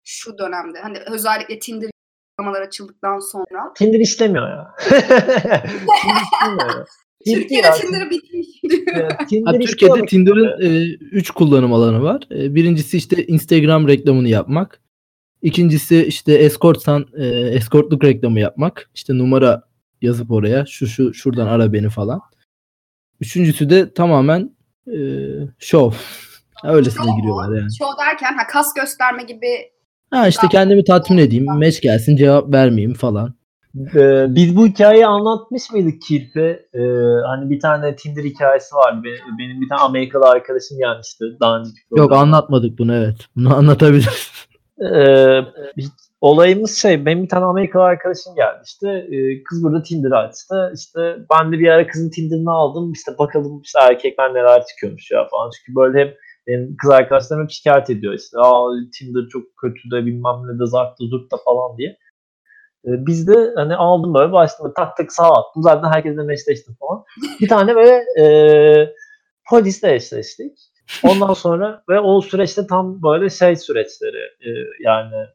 Şu dönemde. Hani özellikle Tinder uygulamalar açıldıktan sonra. Tinder işlemiyor ya. Tinder işlemiyor ya. Bitti Türkiye'de. Tinder bitmiş. Ha, Tinder Türkiye'de. Tinder'ın 3 kullanım alanı var. E, birincisi işte Instagram reklamını yapmak. İkincisi işte eskortsan e, eskortluk reklamı yapmak. İşte numara yazıp oraya şu şu şuradan ara beni falan. Üçüncüsü de tamamen e, şov. Öylesine giriyorlar yani. Şov derken ha kas gösterme gibi Ha işte kendimi tatmin edeyim. Meç gelsin cevap vermeyeyim falan. Ee, biz bu hikayeyi anlatmış mıydık Kirpi? Ee, hani bir tane Tinder hikayesi vardı. Benim, benim bir tane Amerikalı arkadaşım gelmişti daha önceki Yok programda. anlatmadık bunu evet. Bunu anlatabiliriz. Ee, olayımız şey benim bir tane Amerikalı arkadaşım gelmişti. Ee, kız burada Tinder açtı. İşte ben de bir ara kızın Tinder'ını aldım. İşte bakalım işte erkekler neler çıkıyormuş ya falan. Çünkü böyle hep benim kız arkadaşlarım hep şikayet ediyor işte. Aa Tinder çok kötü de bilmem ne de zartta zurtta falan diye. Ee, biz de hani aldım böyle başladım. Tak tak sağ attım. Zaten herkesle meşleştim falan. Bir tane böyle e, polisle eşleştik. Ondan sonra ve o süreçte tam böyle şey süreçleri e, yani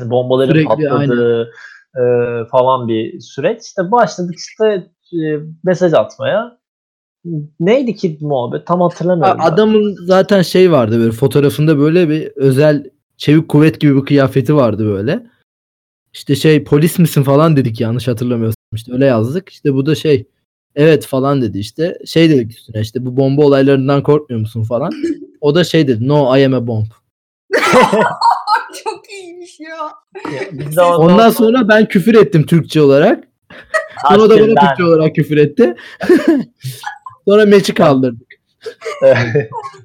bombaların Sürekli, patladığı e, falan bir süreç. İşte başladık işte e, mesaj atmaya. Neydi ki muhabbet? Tam hatırlamıyorum. ben. Adamın zaten şey vardı böyle fotoğrafında böyle bir özel çevik kuvvet gibi bir kıyafeti vardı böyle. İşte şey polis misin falan dedik yanlış hatırlamıyorsam işte öyle yazdık. İşte bu da şey evet falan dedi işte. Şey dedik üstüne işte bu bomba olaylarından korkmuyor musun falan. O da şey dedi no I am a bomb. çok iyiymiş ya. Ya, biz de Ondan sonra ben küfür ettim Türkçe olarak. Sonra o da bana. Türkçe olarak küfür etti. Sonra meçi kaldırdık.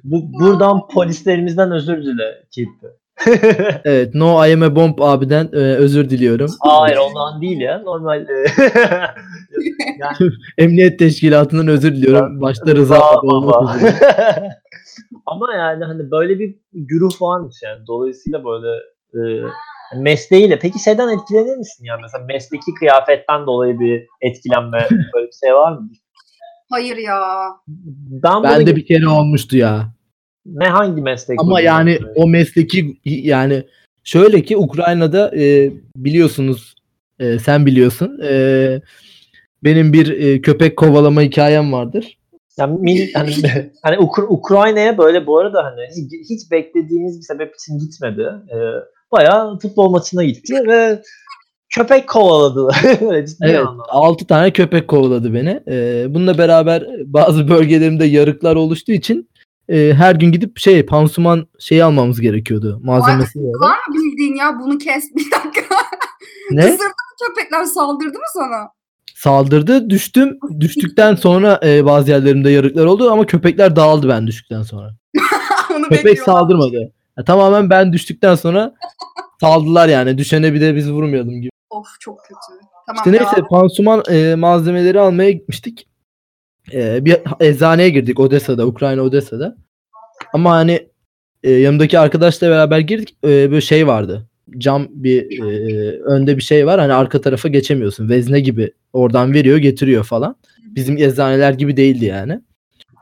Bu, buradan polislerimizden özür dile Kirpi. Evet no I am a bomb abiden e, özür diliyorum. Hayır ondan değil ya. Normal. e, yani Emniyet teşkilatından özür diliyorum. Başta Rıza Baba. Ama yani hani böyle bir güruh varmış yani. Dolayısıyla böyle e, mesleğiyle. Peki şeyden etkilenir misin ya? Mesela mesleki kıyafetten dolayı bir etkilenme böyle bir şey var mı? Hayır ya. Ben, Ben de bir kere olmuştu ya. ne hangi meslek? Ama yani o mesleki yani şöyle ki Ukrayna'da e, biliyorsunuz e, sen biliyorsun e, benim bir e, köpek kovalama hikayem vardır. Yani mil- hani, hani Ukra- Ukrayna'ya böyle bu arada hani hiç, hiç beklediğiniz bir sebep için gitmedi. Ee, bayağı futbol maçına gitti ve köpek kovaladı. Evet anlamda. 6 tane köpek kovaladı beni. E, bununla beraber bazı bölgelerimde yarıklar oluştuğu için e, her gün gidip şey pansuman şeyi almamız gerekiyordu malzemesi. olarak. Var mı bildiğin ya bunu kes bir dakika. Ne? Isırdı köpekler saldırdı mı sana? Saldırdı düştüm. Düştükten sonra e, bazı yerlerimde yarıklar oldu ama köpekler dağıldı ben düştükten sonra. Onu Köpek saldırmadı. Ya, tamamen ben düştükten sonra saldılar yani. Düşene bir de biz vurmayalım gibi. Of çok kötü. Tamam İşte neyse devam. pansuman e, malzemeleri almaya gitmiştik. E, bir eczaneye girdik Odessa'da, Ukrayna Odessa'da. Ama hani e, yanımdaki arkadaşla beraber girdik. E, böyle şey vardı. Cam bir e, önde bir şey var. Hani arka tarafa geçemiyorsun. Vezne gibi oradan veriyor, getiriyor falan. Bizim eczaneler gibi değildi yani.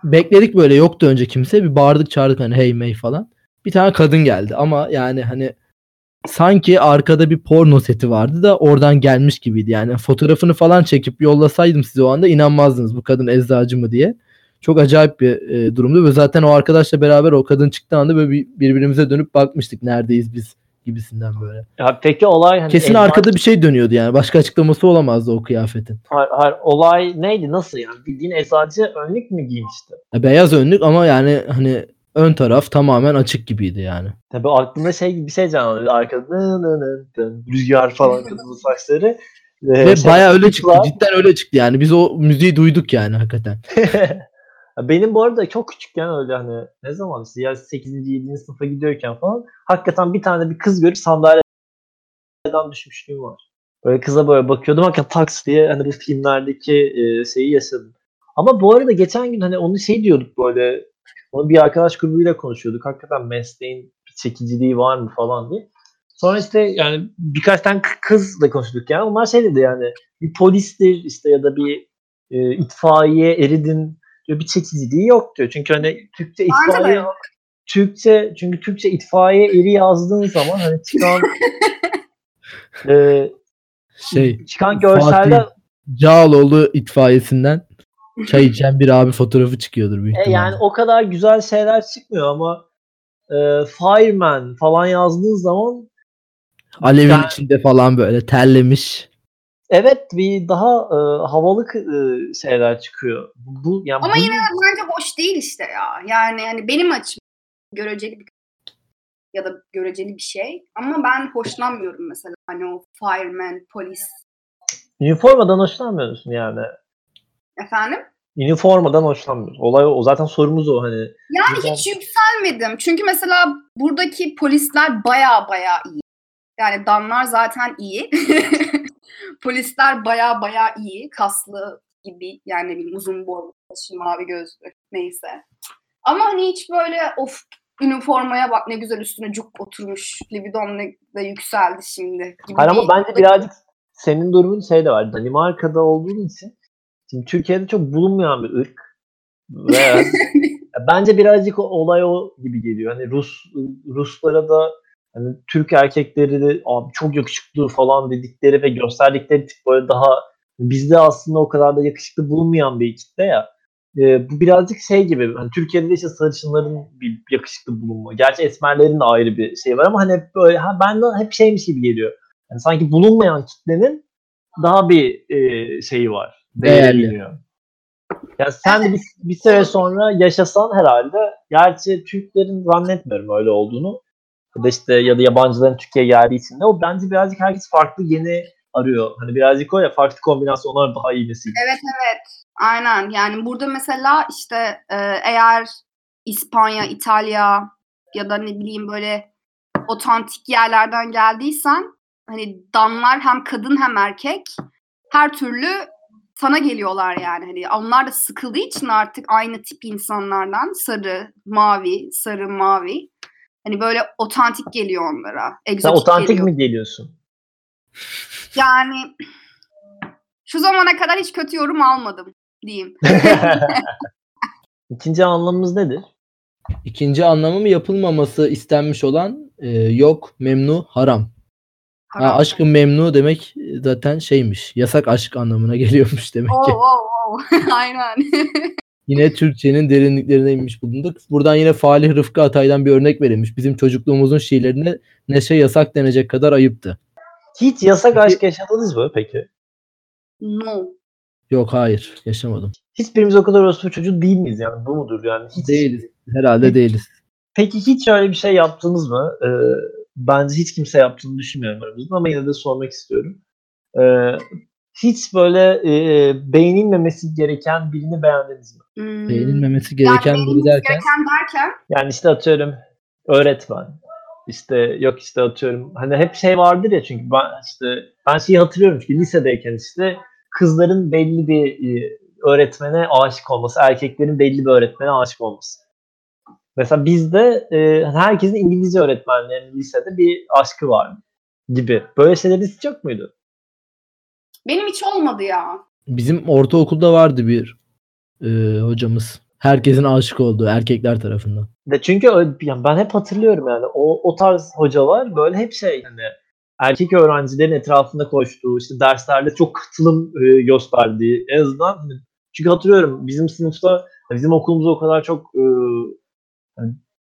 Bekledik böyle yoktu önce kimse. Bir bağırdık çağırdık hani hey mey falan. Bir tane kadın geldi ama yani hani sanki arkada bir porno seti vardı da oradan gelmiş gibiydi. Yani fotoğrafını falan çekip yollasaydım size o anda inanmazdınız bu kadın eczacı mı diye. Çok acayip bir e, durumdu ve zaten o arkadaşla beraber o kadın çıktığı anda böyle bir- birbirimize dönüp bakmıştık neredeyiz biz gibisinden böyle. Ya peki olay hani Kesin eczane- arkada bir şey dönüyordu yani. Başka açıklaması olamazdı o kıyafetin. Hayır, hayır, olay neydi? Nasıl yani? Bildiğin eczacı önlük mü giymişti? Ya beyaz önlük ama yani hani ön taraf tamamen açık gibiydi yani. Tabii aklımda şey bir şey canlandı. Arkada rüzgar falan kadının saçları. Ee, Ve şey, bayağı öyle çıktı. kızlar- Cidden öyle çıktı yani. Biz o müziği duyduk yani hakikaten. Benim bu arada çok küçükken öyle hani ne zaman işte ya 8. 7. sınıfa gidiyorken falan hakikaten bir tane bir kız görüp sandalyeden düşmüşlüğüm var. Böyle kıza böyle bakıyordum hakikaten taks diye hani bu filmlerdeki e, şeyi yaşadım. Ama bu arada geçen gün hani onu şey diyorduk böyle onu bir arkadaş grubuyla konuşuyorduk. Hakikaten mesleğin çekiciliği var mı falan diye. Sonra işte yani birkaç tane kızla konuştuk yani. Onlar şey dedi yani bir polistir işte ya da bir e, itfaiye eridin diyor bir çekiciliği yok diyor. Çünkü hani Türkçe itfaiye. Türkçe çünkü Türkçe itfaiye eri yazdığın zaman hani çıkan e, Şey çıkan görseller Fatih Cağaloğlu itfaiyesinden çay içen bir abi fotoğrafı çıkıyordur büyük E, ihtimalle. yani o kadar güzel şeyler çıkmıyor ama e, fireman falan yazdığın zaman Alevin Yani- içinde falan böyle terlemiş. Evet bir daha e, havalı e, şeyler çıkıyor. Bu yani Ama bu- yine de bence hoş değil işte ya. Yani hani benim açım göreceli bir ya da göreceli bir şey. Ama ben hoşlanmıyorum mesela hani o fireman, polis. üniformadan hoşlanmıyor musun yani? Efendim? Üniformadan hoşlanmıyorsun. Olay o. Zaten sorumuz o hani. Yani Güzel. hiç yükselmedim. Çünkü mesela buradaki polisler baya baya iyi. Yani danlar zaten iyi. polisler baya baya iyi. Kaslı gibi yani ne bileyim uzun boylu, mavi gözlü neyse. Ama hani hiç böyle of üniformaya bak ne güzel üstüne cuk oturmuş. Libidom ne de yükseldi şimdi. Gibi Hayır ama bence birazcık senin durumun şey de var. Danimarka'da olduğun için şimdi Türkiye'de çok bulunmayan bir ırk. Ve bence birazcık olay o gibi geliyor. Hani Rus Ruslara da hani Türk erkekleri de abi çok yakışıklı falan dedikleri ve gösterdikleri tip böyle daha bizde aslında o kadar da yakışıklı bulunmayan bir kitle ya. Ee, bu birazcık şey gibi. Hani Türkiye'de de işte sarışınların bir yakışıklı bulunma. Gerçi esmerlerin de ayrı bir şey var ama hani hep böyle ha, ben de hep şeymiş gibi geliyor. Yani sanki bulunmayan kitlenin daha bir e, şeyi var. Değerli. biliniyor. Ya sen bir, bir süre sonra yaşasan herhalde, gerçi Türklerin zannetmiyorum öyle olduğunu. Ya da işte ya da yabancıların Türkiye'ye geldiği için de o bence birazcık herkes farklı yeni arıyor. Hani birazcık o ya farklı kombinasyonlar daha iyi nesil. Evet evet. Aynen. Yani burada mesela işte e, eğer İspanya, İtalya ya da ne bileyim böyle otantik yerlerden geldiysen hani danlar hem kadın hem erkek her türlü sana geliyorlar yani. Hani onlar da sıkıldığı için artık aynı tip insanlardan sarı, mavi, sarı, mavi. Hani böyle otantik geliyor onlara. Sen otantik geliyor. mi geliyorsun? Yani şu zamana kadar hiç kötü yorum almadım diyeyim. İkinci anlamımız nedir? İkinci anlamı mı yapılmaması istenmiş olan e, yok, memnu, haram. Ha, Haram. aşkın memnu demek zaten şeymiş. Yasak aşk anlamına geliyormuş demek ki. oo, oo. Aynen. Yine Türkçenin derinliklerine inmiş bulunduk. Buradan yine Falih Rıfkı Atay'dan bir örnek verilmiş. Bizim çocukluğumuzun şiirlerine neşe yasak denecek kadar ayıptı. Hiç yasak aşk yaşadınız mı peki? no. Yok hayır yaşamadım. Hiçbirimiz o kadar orospu çocuğu değil miyiz yani? Bu mudur yani? Hiç, Değiliz. Herhalde değiliz. Peki hiç öyle bir şey yaptınız mı? Ee, bence hiç kimse yaptığını düşünmüyorum aramızda ama yine de sormak istiyorum. Ee, hiç böyle e, beğenilmemesi gereken birini beğendiniz mi? Hmm. Beğenilmemesi Yani gereken biri beğenilmesi derken gereken derken Yani işte atıyorum öğretmen. İşte yok işte atıyorum hani hep şey vardır ya çünkü ben işte ben şeyi hatırlıyorum çünkü lisedeyken işte kızların belli bir e, öğretmene aşık olması, erkeklerin belli bir öğretmene aşık olması. Mesela bizde e, herkesin İngilizce öğretmenlerinin lisede bir aşkı var gibi. Böyle şeyler hiç yok muydu? benim hiç olmadı ya. bizim ortaokulda vardı bir e, hocamız. Herkesin aşık olduğu erkekler tarafından. De çünkü yani ben hep hatırlıyorum yani o, o tarz hocalar böyle hep şey hani erkek öğrencilerin etrafında koştuğu işte derslerde çok katılım e, gösterdiği en azından hani- çünkü hatırlıyorum bizim sınıfta bizim okulumuz o kadar çok e,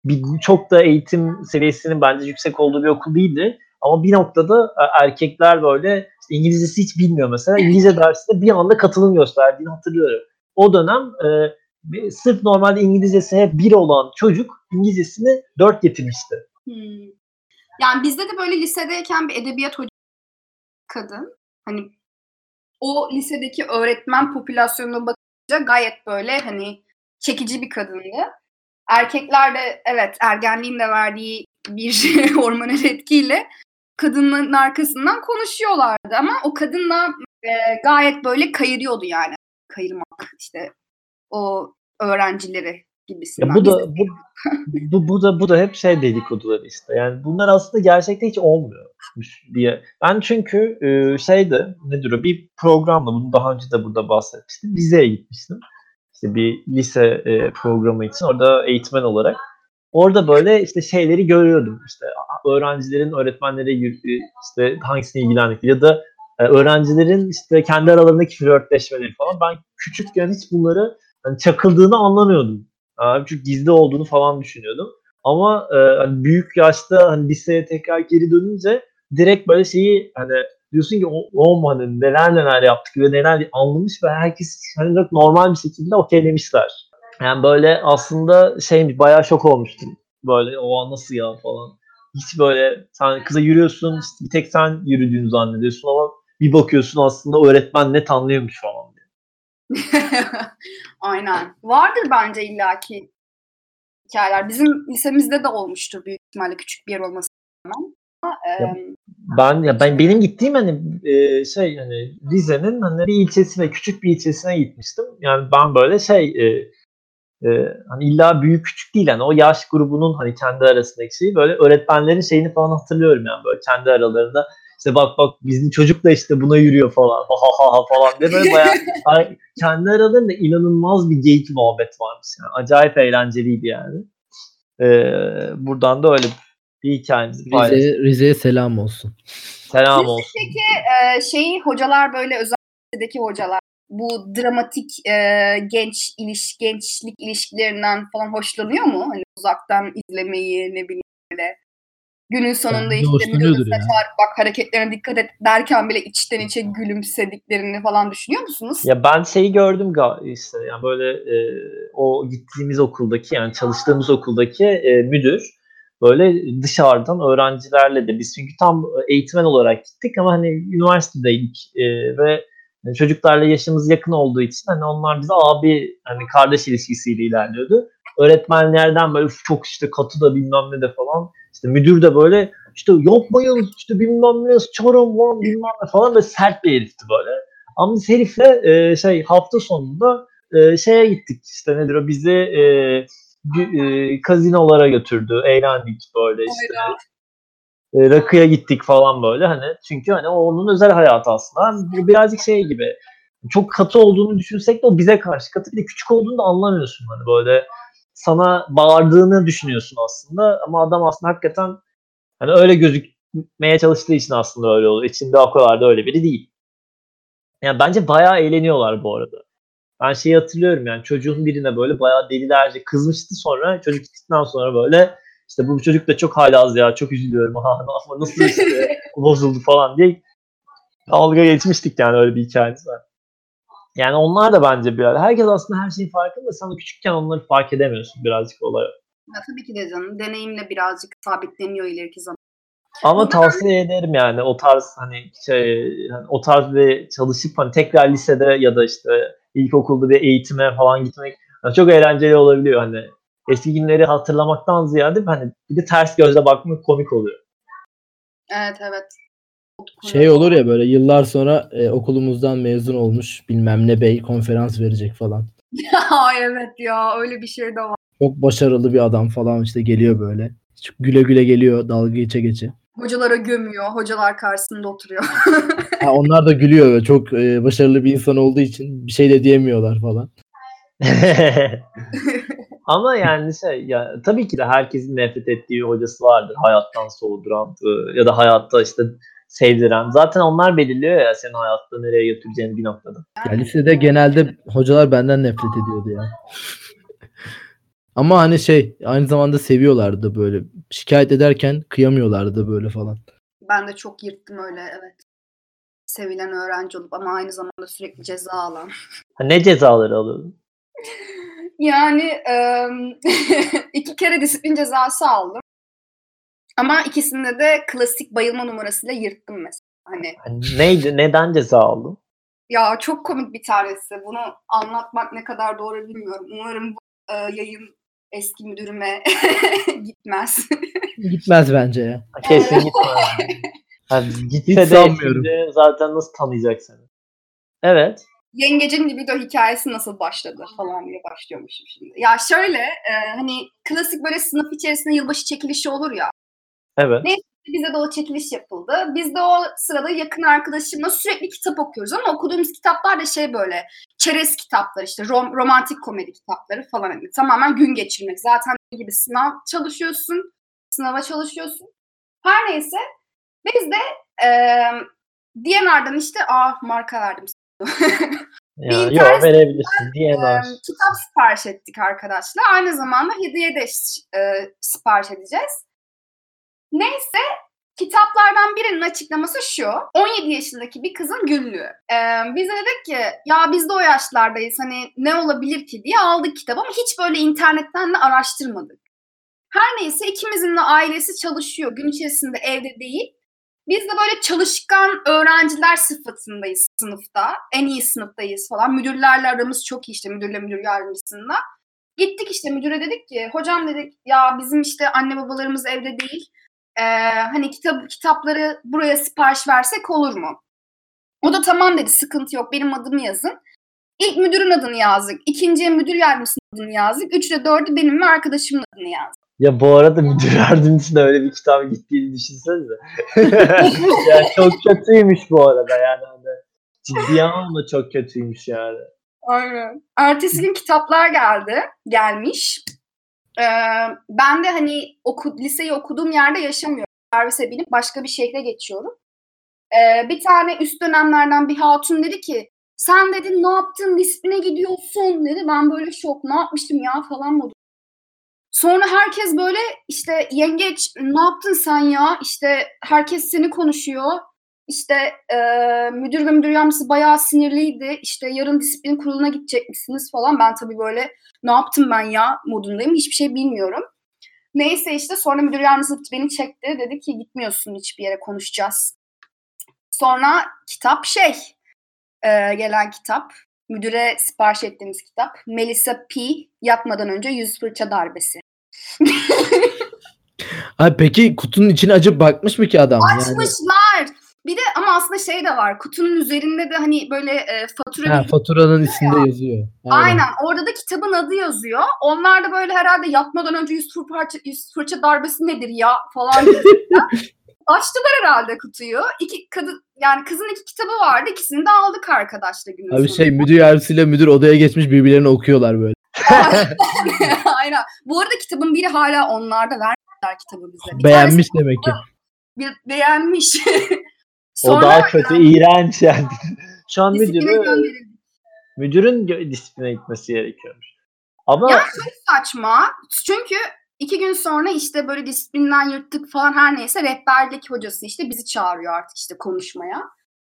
bir, çok da eğitim seviyesinin bence yüksek olduğu bir okul değildi. Ama bir noktada e, erkekler böyle İngilizcesi hiç bilmiyor mesela. İngilizce dersinde bir anda katılım gösterdiğini hatırlıyorum. O dönem e, sırf normalde İngilizcesi hep bir olan çocuk İngilizcesini dört getirmişti. Hmm. Yani bizde de böyle lisedeyken bir edebiyat hocası kadın. Hani o lisedeki öğretmen popülasyonuna bakınca gayet böyle hani çekici bir kadındı. Erkekler de evet ergenliğin de verdiği bir hormonal etkiyle kadının arkasından konuşuyorlardı ama o kadın da e, gayet böyle kayırıyordu yani. Kayırmak işte o öğrencileri gibisinden. Ya bu da bu, bu, bu da bu da hep şey dedikoduları işte. Yani bunlar aslında gerçekte hiç olmuyormuş diye. Ben çünkü e, şeyde nedir o bir programla bunu daha önce de burada bahsetmiştim. Rize'ye gitmiştim. İşte bir lise e, programı için orada eğitmen olarak. Orada böyle işte şeyleri görüyordum. İşte öğrencilerin öğretmenlere işte hangisine ilgilendikleri ya da e, öğrencilerin işte kendi aralarındaki flörtleşmeleri falan. Ben küçükken hiç bunları hani çakıldığını anlamıyordum. Çünkü gizli olduğunu falan düşünüyordum. Ama e, hani büyük yaşta hani liseye tekrar geri dönünce direkt böyle şeyi hani diyorsun ki o, o hani neler neler yaptık ve neler anlamış ve herkes hani direkt normal bir şekilde okeylemişler. Yani böyle aslında şey bayağı şok olmuştum. Böyle o nasıl ya falan. Hiç böyle sen kıza yürüyorsun işte bir tek sen yürüdüğünü zannediyorsun ama bir bakıyorsun aslında öğretmen net anlıyormuş falan. Aynen. Vardır bence illaki hikayeler. Bizim lisemizde de olmuştur büyük ihtimalle küçük bir yer olması rağmen. Ya, ben ya ben benim gittiğim hani e, şey hani Rize'nin hani bir ilçesine küçük bir ilçesine gitmiştim. Yani ben böyle şey e, e, hani illa büyük küçük değil hani o yaş grubunun hani kendi arasındaki şeyi böyle öğretmenlerin şeyini falan hatırlıyorum yani böyle kendi aralarında işte bak bak bizim çocuk da işte buna yürüyor falan ha ha ha falan diye böyle bayağı kendi aralarında inanılmaz bir geyik muhabbet varmış yani acayip eğlenceliydi yani. Ee, buradan da öyle bir hikayemizi Rize, Rize'ye selam olsun. Selam olsun. Peki e, şeyi hocalar böyle özellikle hocalar bu dramatik e, genç iliş gençlik ilişkilerinden falan hoşlanıyor mu? Hani uzaktan izlemeyi ne bileyim böyle. Günün sonunda Bence işte saçar, bak hareketlerine dikkat et derken bile içten içe gülümsediklerini falan düşünüyor musunuz? Ya ben şeyi gördüm işte yani böyle e, o gittiğimiz okuldaki yani çalıştığımız okuldaki e, müdür böyle dışarıdan öğrencilerle de biz çünkü tam eğitmen olarak gittik ama hani üniversitedeydik e, ve çocuklarla yaşımız yakın olduğu için hani onlar bize abi hani kardeş ilişkisiyle ilerliyordu. Öğretmenlerden böyle çok işte katı da bilmem ne de falan işte müdür de böyle işte yapmayın işte bilmem ne sıçarım lan bilmem ne falan böyle sert bir herifti böyle. Ama biz herifle e, şey hafta sonunda e, şeye gittik işte nedir o bizi e, e, kazinolara götürdü. Eğlendik böyle işte. E, rakıya gittik falan böyle hani çünkü hani onun özel hayatı aslında. Bu birazcık şey gibi. Çok katı olduğunu düşünsek de o bize karşı katı. Bir de küçük olduğunu da anlamıyorsun hani böyle sana bağırdığını düşünüyorsun aslında ama adam aslında hakikaten hani öyle gözükmeye çalıştığı için aslında öyle oluyor. İçinde o kadar da öyle biri değil. Yani bence bayağı eğleniyorlar bu arada. Ben şeyi hatırlıyorum yani çocuğun birine böyle bayağı delilerce kızmıştı sonra çocuk gittikten sonra böyle işte bu çocuk da çok haylaz ya çok üzülüyorum ha ama nasıl işte bozuldu falan diye dalga geçmiştik yani öyle bir hikayemiz var. Yani onlar da bence biraz herkes aslında her şeyin farkında sen küçükken onları fark edemiyorsun birazcık olay. Ya, tabii ki de canım deneyimle birazcık sabitleniyor ileriki zaman. Ama tavsiye ederim yani o tarz hani şey hani o tarz bir çalışıp hani tekrar lisede ya da işte ilkokulda bir eğitime falan gitmek yani çok eğlenceli olabiliyor hani eski günleri hatırlamaktan ziyade hani bir de ters gözle bakmak komik oluyor. Evet evet. Şey olur ya böyle yıllar sonra e, okulumuzdan mezun olmuş bilmem ne bey konferans verecek falan. Ay evet ya öyle bir şey de var. Çok başarılı bir adam falan işte geliyor böyle. Güle güle geliyor dalga geçe geçe. Hocalara gömüyor. Hocalar karşısında oturuyor. ha, onlar da gülüyor. Çok e, başarılı bir insan olduğu için bir şey de diyemiyorlar falan. Ama yani şey ya tabii ki de herkesin nefret ettiği bir hocası vardır. Hayattan soğuduran ya da hayatta işte sevdiren. Zaten onlar belirliyor ya senin hayatta nereye götüreceğini bir noktada. Ya lisede genelde hocalar benden nefret ediyordu ya. Ama hani şey aynı zamanda seviyorlardı böyle. Şikayet ederken kıyamıyorlardı böyle falan. Ben de çok yırttım öyle evet. Sevilen öğrenci olup ama aynı zamanda sürekli ceza alan. Ne cezaları alıyordun? Yani iki kere disiplin cezası aldım. Ama ikisinde de klasik bayılma numarasıyla yırttım mesela. Hani neydi? Neden ceza aldın? Ya çok komik bir tanesi. Bunu anlatmak ne kadar doğru bilmiyorum. Umarım bu e, yayın eski müdürüme gitmez. Gitmez bence ya. Kesin gitmez. Yani gitse Hiç de sanmıyorum. zaten nasıl tanıyacak seni? Evet. Yengecin libido hikayesi nasıl başladı falan diye başlıyormuşum şimdi. Ya şöyle e, hani klasik böyle sınıf içerisinde yılbaşı çekilişi olur ya. Evet. Neyse bize de o çekiliş yapıldı. Biz de o sırada yakın arkadaşımla sürekli kitap okuyoruz ama okuduğumuz kitaplar da şey böyle çerez kitaplar işte rom, romantik komedi kitapları falan. Yani tamamen gün geçirmek. Zaten gibi sınav çalışıyorsun. Sınava çalışıyorsun. Her neyse biz de e, DNR'dan işte ah marka verdim. ya, yok verebilirsin DNR. E, kitap sipariş ettik arkadaşlar. Aynı zamanda hediye de e, sipariş edeceğiz. Neyse Kitaplardan birinin açıklaması şu. 17 yaşındaki bir kızın günlüğü. Ee, biz de dedik ki ya biz de o yaşlardayız hani ne olabilir ki diye aldık kitabı ama hiç böyle internetten de araştırmadık. Her neyse ikimizin de ailesi çalışıyor. Gün içerisinde evde değil. Biz de böyle çalışkan öğrenciler sıfatındayız sınıfta. En iyi sınıftayız falan. Müdürlerle aramız çok iyi işte müdürle müdür yardımcısında. Gittik işte müdüre dedik ki hocam dedik ya bizim işte anne babalarımız evde değil. Ee, hani kitap kitapları buraya sipariş versek olur mu? O da tamam dedi sıkıntı yok benim adımı yazın. İlk müdürün adını yazdık. İkinciye müdür yardımcısının adını yazdık. Üçte dördü benim ve arkadaşımın adını yazdık. Ya bu arada müdür yardımcısına öyle bir kitap gittiğini düşünsenize. yani çok kötüymüş bu arada yani. Hani ciddi anlamda çok kötüymüş yani. Aynen. Ertesi gün kitaplar geldi. Gelmiş. Ee, ben de hani oku, liseyi okuduğum yerde yaşamıyorum. Servise binip başka bir şehre geçiyorum. Ee, bir tane üst dönemlerden bir hatun dedi ki sen dedi ne yaptın disipline gidiyorsun dedi. Ben böyle şok ne yapmıştım ya falan modum. Sonra herkes böyle işte yengeç ne yaptın sen ya? İşte herkes seni konuşuyor. İşte e, müdür ve müdür yardımcısı bayağı sinirliydi. İşte yarın disiplin kuruluna gidecekmişsiniz falan. Ben tabii böyle ne yaptım ben ya modundayım. Hiçbir şey bilmiyorum. Neyse işte sonra müdür yardımcısı beni çekti. Dedi ki gitmiyorsun hiçbir yere konuşacağız. Sonra kitap şey e, gelen kitap. Müdüre sipariş ettiğimiz kitap. Melissa P. Yatmadan önce yüz fırça darbesi. Abi peki kutunun içine açıp bakmış mı ki adam? Yani, Açmışlar. Bir de ama aslında şey de var. Kutunun üzerinde de hani böyle e, fatura ha, faturanın üstünde yazıyor. Aynen. Orada da kitabın adı yazıyor. Onlar da böyle herhalde yatmadan önce yüz fırça, yüz fırça darbesi nedir ya falan. Açtılar herhalde kutuyu. İki kadın yani kızın iki kitabı vardı. İkisini de aldık arkadaşla günün Abi sonunda. şey müdür yardımcısıyla müdür odaya geçmiş birbirlerini okuyorlar böyle. Aynen. Bu arada kitabın biri hala onlarda vermişler kitabı bize. Bir Beğenmiş demek ki. bir, beğenmiş. O Sonra daha kötü, iğrenç yani. Şu an müdürü, müdürün disipline gitmesi gerekiyormuş. Ama Ya çok saçma. Çünkü iki gün sonra işte böyle disiplinden yırttık falan her neyse rehberlik hocası işte bizi çağırıyor artık işte konuşmaya.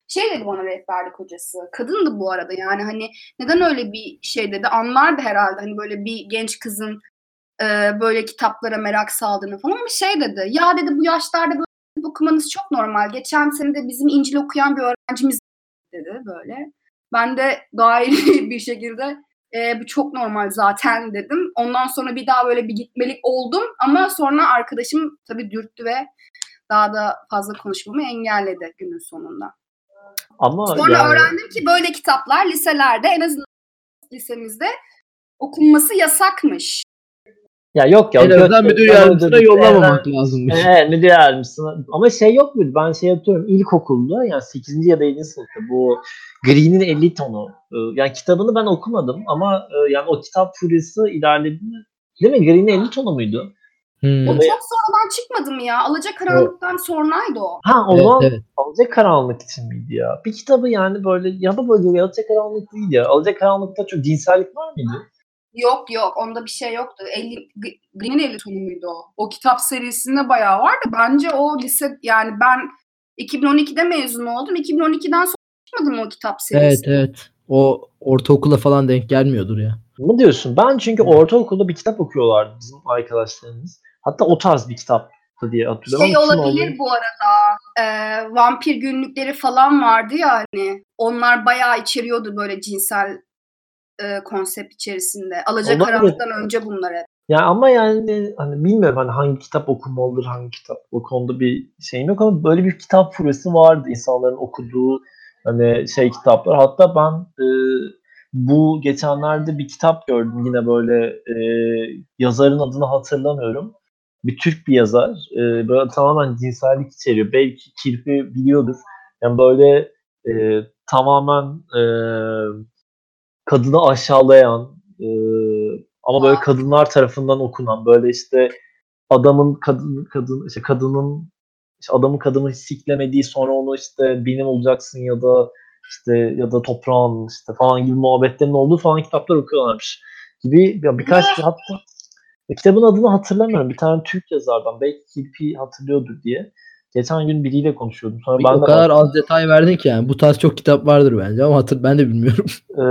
Şey dedi bana rehberlik hocası. Kadındı bu arada yani hani neden öyle bir şey dedi anlardı herhalde hani böyle bir genç kızın e, böyle kitaplara merak saldığını falan ama şey dedi. Ya dedi bu yaşlarda böyle okumanız çok normal. Geçen sene de bizim İncil okuyan bir öğrencimiz dedi böyle. Ben de gayet bir şekilde e, bu çok normal zaten dedim. Ondan sonra bir daha böyle bir gitmelik oldum ama sonra arkadaşım tabii dürttü ve daha da fazla konuşmamı engelledi günün sonunda. ama Sonra yani, öğrendim ki böyle kitaplar liselerde en azından lisemizde okunması yasakmış. Ya yok ya. En azından müdür yardımcısına yollamamak lazımmış. Evet müdür yardımcısına. Ama şey yok muydu? Ben şey atıyorum ilkokulda yani 8. ya da 7. sınıfta bu Green'in 50 tonu. e, Yani kitabını ben okumadım ama e, yani o kitap furyası ilerledi mi? Değil mi? Green'in 50 tonu muydu? Hmm. O çok sonradan çıkmadı mı ya? Alacakaranlıktan sonraydı o. Ha o Evet, evet. Alacakaranlık için miydi ya? Bir kitabı yani böyle ya da böyle Alacakaranlık değil ya. Alacakaranlıkta çok cinsellik var mıydı? Yok yok onda bir şey yoktu. 50, G- Green'in 50 tonu muydu o? O kitap serisinde bayağı vardı. Bence o lise yani ben 2012'de mezun oldum. 2012'den sonra çıkmadı mı o kitap serisi? Evet evet. O ortaokula falan denk gelmiyordur ya. Ne diyorsun? Ben çünkü ortaokulda bir kitap okuyorlardı bizim arkadaşlarımız. Hatta o tarz bir kitaptı diye hatırlıyorum. Şey olabilir bu arada. e, vampir günlükleri falan vardı ya hani. Onlar bayağı içeriyordu böyle cinsel e, konsept içerisinde. Alacakaranlıktan önce bunlar hep. Ya ama yani hani bilmiyorum hani hangi kitap okumalıdır, hangi kitap o konuda bir şeyim yok ama böyle bir kitap furyası vardı insanların okuduğu hani şey kitaplar. Hatta ben e, bu geçenlerde bir kitap gördüm yine böyle e, yazarın adını hatırlamıyorum. Bir Türk bir yazar. E, böyle tamamen cinsellik içeriyor. Belki Kirpi biliyordur. Yani böyle e, tamamen e, kadını aşağılayan e, ama böyle kadınlar tarafından okunan böyle işte adamın kadın kadın işte kadının işte adamın kadını siklemediği sonra onu işte benim olacaksın ya da işte ya da toprağın işte falan gibi muhabbetlerin olduğu falan kitaplar okuyorlarmış gibi ya birkaç hatta ya kitabın adını hatırlamıyorum. Bir tane Türk yazardan belki Kirpi hatırlıyordur diye. Geçen gün biriyle konuşuyordum. Sonra ben o de kadar az detay verdin ki yani. Bu tarz çok kitap vardır bence ama hatır ben de bilmiyorum. Ee,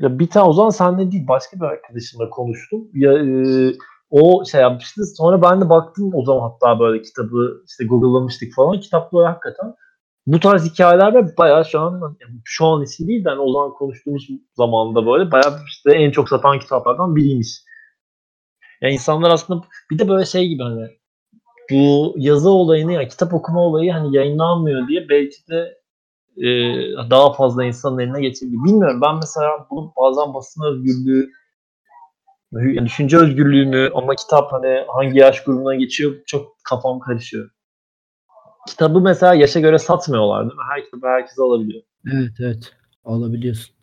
ya bir tane o zaman senle değil başka bir arkadaşımla konuştum. Ya e, o şey yapmıştı. Sonra ben de baktım o zaman hatta böyle kitabı işte Google'lamıştık falan. Kitapları hakikaten bu tarz hikayeler ve bayağı şu an şu an için değil de hani o zaman konuştuğumuz zamanda böyle bayağı işte en çok satan kitaplardan biriymiş. Yani insanlar aslında bir de böyle şey gibi hani bu yazı olayını ya kitap okuma olayı hani yayınlanmıyor diye belki de e, daha fazla insanın eline geçebilir. Bilmiyorum ben mesela bunu bazen basın özgürlüğü yani düşünce özgürlüğünü ama kitap hani hangi yaş grubuna geçiyor çok kafam karışıyor. Kitabı mesela yaşa göre satmıyorlar değil mi? Her kitabı herkes alabiliyor. Evet evet. Alabiliyorsun.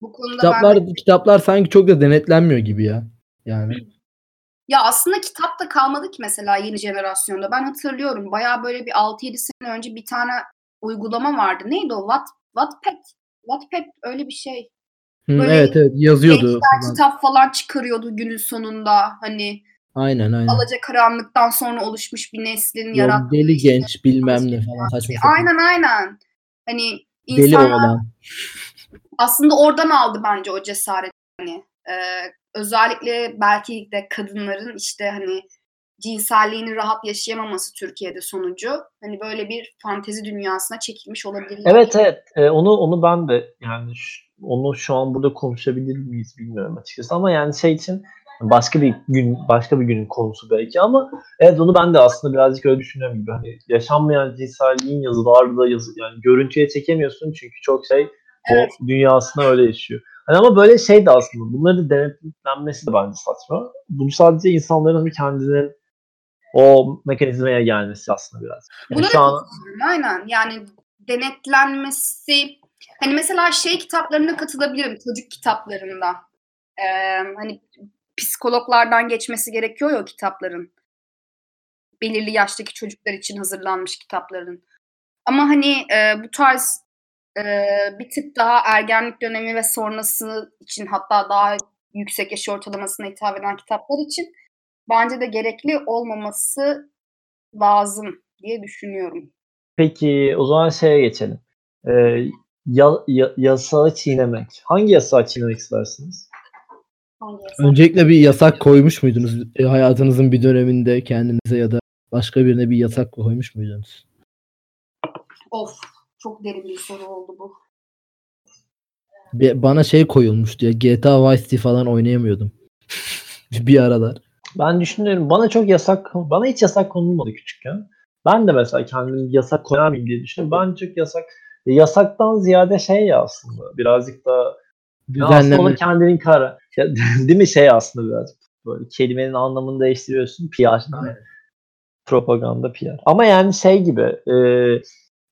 Bu konuda Kitaplar ben kitaplar sanki çok da denetlenmiyor gibi ya. Yani Ya aslında kitap da kalmadı ki mesela yeni jenerasyonda. Ben hatırlıyorum bayağı böyle bir 6-7 sene önce bir tane uygulama vardı. Neydi o? What, Wattpad. Wattpad öyle bir şey. Hı, Böyle evet evet yazıyordu. Gençler falan. kitap falan çıkarıyordu günün sonunda. Hani Aynen aynen. alacakaranlıktan sonra oluşmuş bir neslin Yok, yarattığı deli işte- genç bilmem ne falan saçma sapan. Aynen aynen. Hani Deli insanlar oğlan. aslında oradan aldı bence o cesaret. Hani e, özellikle belki de kadınların işte hani cinselliğini rahat yaşayamaması Türkiye'de sonucu hani böyle bir fantezi dünyasına çekilmiş olabilirler. Evet evet Ee, onu onu ben de yani onu şu an burada konuşabilir miyiz bilmiyorum açıkçası ama yani şey için başka bir gün başka bir günün konusu belki ama evet onu ben de aslında birazcık öyle düşünüyorum gibi hani yaşanmayan cinselliğin yazılarda yazı yani görüntüye çekemiyorsun çünkü çok şey Evet. o dünyasında öyle yaşıyor. Hani ama böyle şey de aslında bunları denetlenmesi de bence saçma. Bunu sadece insanların hani kendinin o mekanizmaya gelmesi aslında biraz. Yani Buna şu an aynen. Yani denetlenmesi hani mesela şey kitaplarına katılabilirim çocuk kitaplarında. Ee, hani psikologlardan geçmesi gerekiyor ya o kitapların. Belirli yaştaki çocuklar için hazırlanmış kitapların. Ama hani e, bu tarz e, bir tık daha ergenlik dönemi ve sonrası için hatta daha yüksek yaş ortalamasına hitap eden kitaplar için bence de gerekli olmaması lazım diye düşünüyorum. Peki o zaman şeye geçelim. Ee, ya, ya- yasağı çiğnemek. Hangi yasağı çiğnemek istersiniz? Hangi yasak? Öncelikle bir yasak koymuş muydunuz? E, hayatınızın bir döneminde kendinize ya da başka birine bir yasak koymuş muydunuz? Of çok derin bir soru oldu bu. Bana şey koyulmuştu ya GTA Vice City falan oynayamıyordum. bir aralar. Ben düşünüyorum. Bana çok yasak, bana hiç yasak konulmadı küçükken. Ben de mesela kendim yasak koyar mıyım diye düşünüyorum. Ben çok yasak, yasaktan ziyade şey ya aslında. Birazcık da ya aslında Düzenleme. kendinin kararı. Değil mi şey aslında birazcık. Böyle kelimenin anlamını değiştiriyorsun. PR. Propaganda PR. Ama yani şey gibi e,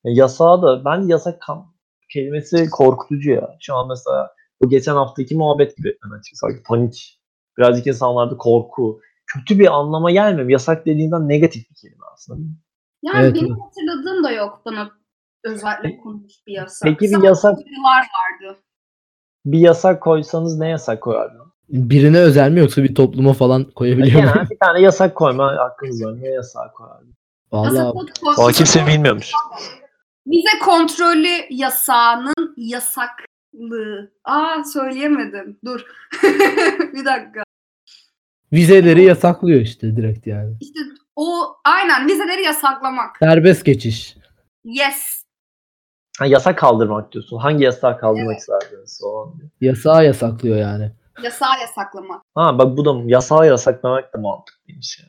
yasağı da ben yasak kam- kelimesi korkutucu ya. Şu an mesela bu geçen haftaki muhabbet gibi yani açıkçası panik. Birazcık insanlarda korku. Kötü bir anlama gelmiyor. Yasak dediğinden negatif bir kelime aslında. Yani Evet, benim evet. hatırladığım da yok bana özellikle konulmuş bir yasak. Peki bir yasak- vardı. Bir yasak koysanız ne yasak koyardınız? Birine özel mi yoksa bir topluma falan koyabiliyor Genel muyum? bir tane yasak koyma hakkınız var. Ne yasak koyardınız? Vallahi Yasak Valla kimse bilmiyormuş. Vize kontrolü yasağının yasaklığı. Aa söyleyemedim. Dur. bir dakika. vizeleri yasaklıyor işte direkt yani. İşte o aynen vizeleri yasaklamak. Serbest geçiş. Yes. Ha, yasak kaldırmak diyorsun. Hangi yasağı kaldırmak isterdiniz? O. Yasağı yasaklıyor yani. Yasağı yasaklamak. Ha bak bu da yasağı yasaklamak da mantıklıymış ya.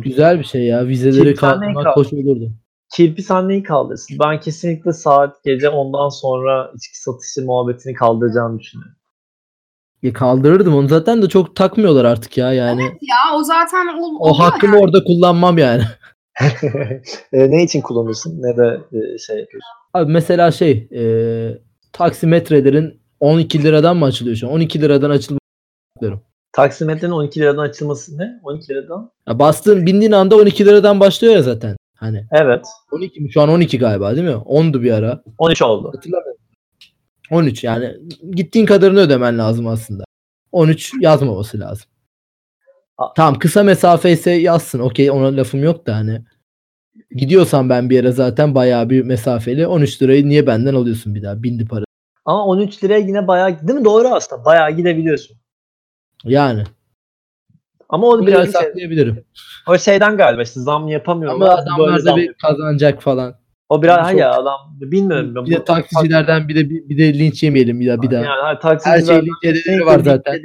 Güzel bir şey ya. Vizeleri kaldırmak kal- hoş olurdu. Kirpi sen neyi kaldırsın? Ben kesinlikle saat gece ondan sonra içki satışı muhabbetini kaldıracağını düşünüyorum. Ya kaldırırdım onu zaten de çok takmıyorlar artık ya yani. Ya o zaten O oluyor hakkımı yani. orada kullanmam yani. e, ne için kullanırsın? Ne de e, şey yapıyorsun? Abi mesela şey e, taksimetrelerin 12 liradan mı açılıyor şu an? 12 liradan açılıyor. Taksimetrenin 12 liradan açılması ne? 12 liradan? Ya bastığın bindiğin anda 12 liradan başlıyor ya zaten. Hani Evet. 12 mi? Şu an 12 galiba değil mi? 10'du bir ara. 13 oldu. Hatırlamıyorum. 13 yani gittiğin kadarını ödemen lazım aslında. 13 yazmaması lazım. Tamam kısa mesafe ise yazsın. Okey ona lafım yok da hani. Gidiyorsan ben bir yere zaten bayağı bir mesafeli. 13 lirayı niye benden alıyorsun bir daha? Bindi para. Ama 13 liraya yine bayağı değil mi? Doğru aslında. Bayağı gidebiliyorsun. Yani. Ama o Bunu biraz hesaplayabilirim. o şeyden galiba işte zam yapamıyorlar. Ama adamlar da bir kazanacak falan. O biraz Çok- ya adam bilmiyorum. ben Bir de taksicilerden bir de bir, bir de linç yemeyelim daha bir daha. Yani hani Her şey linç edenleri var zaten.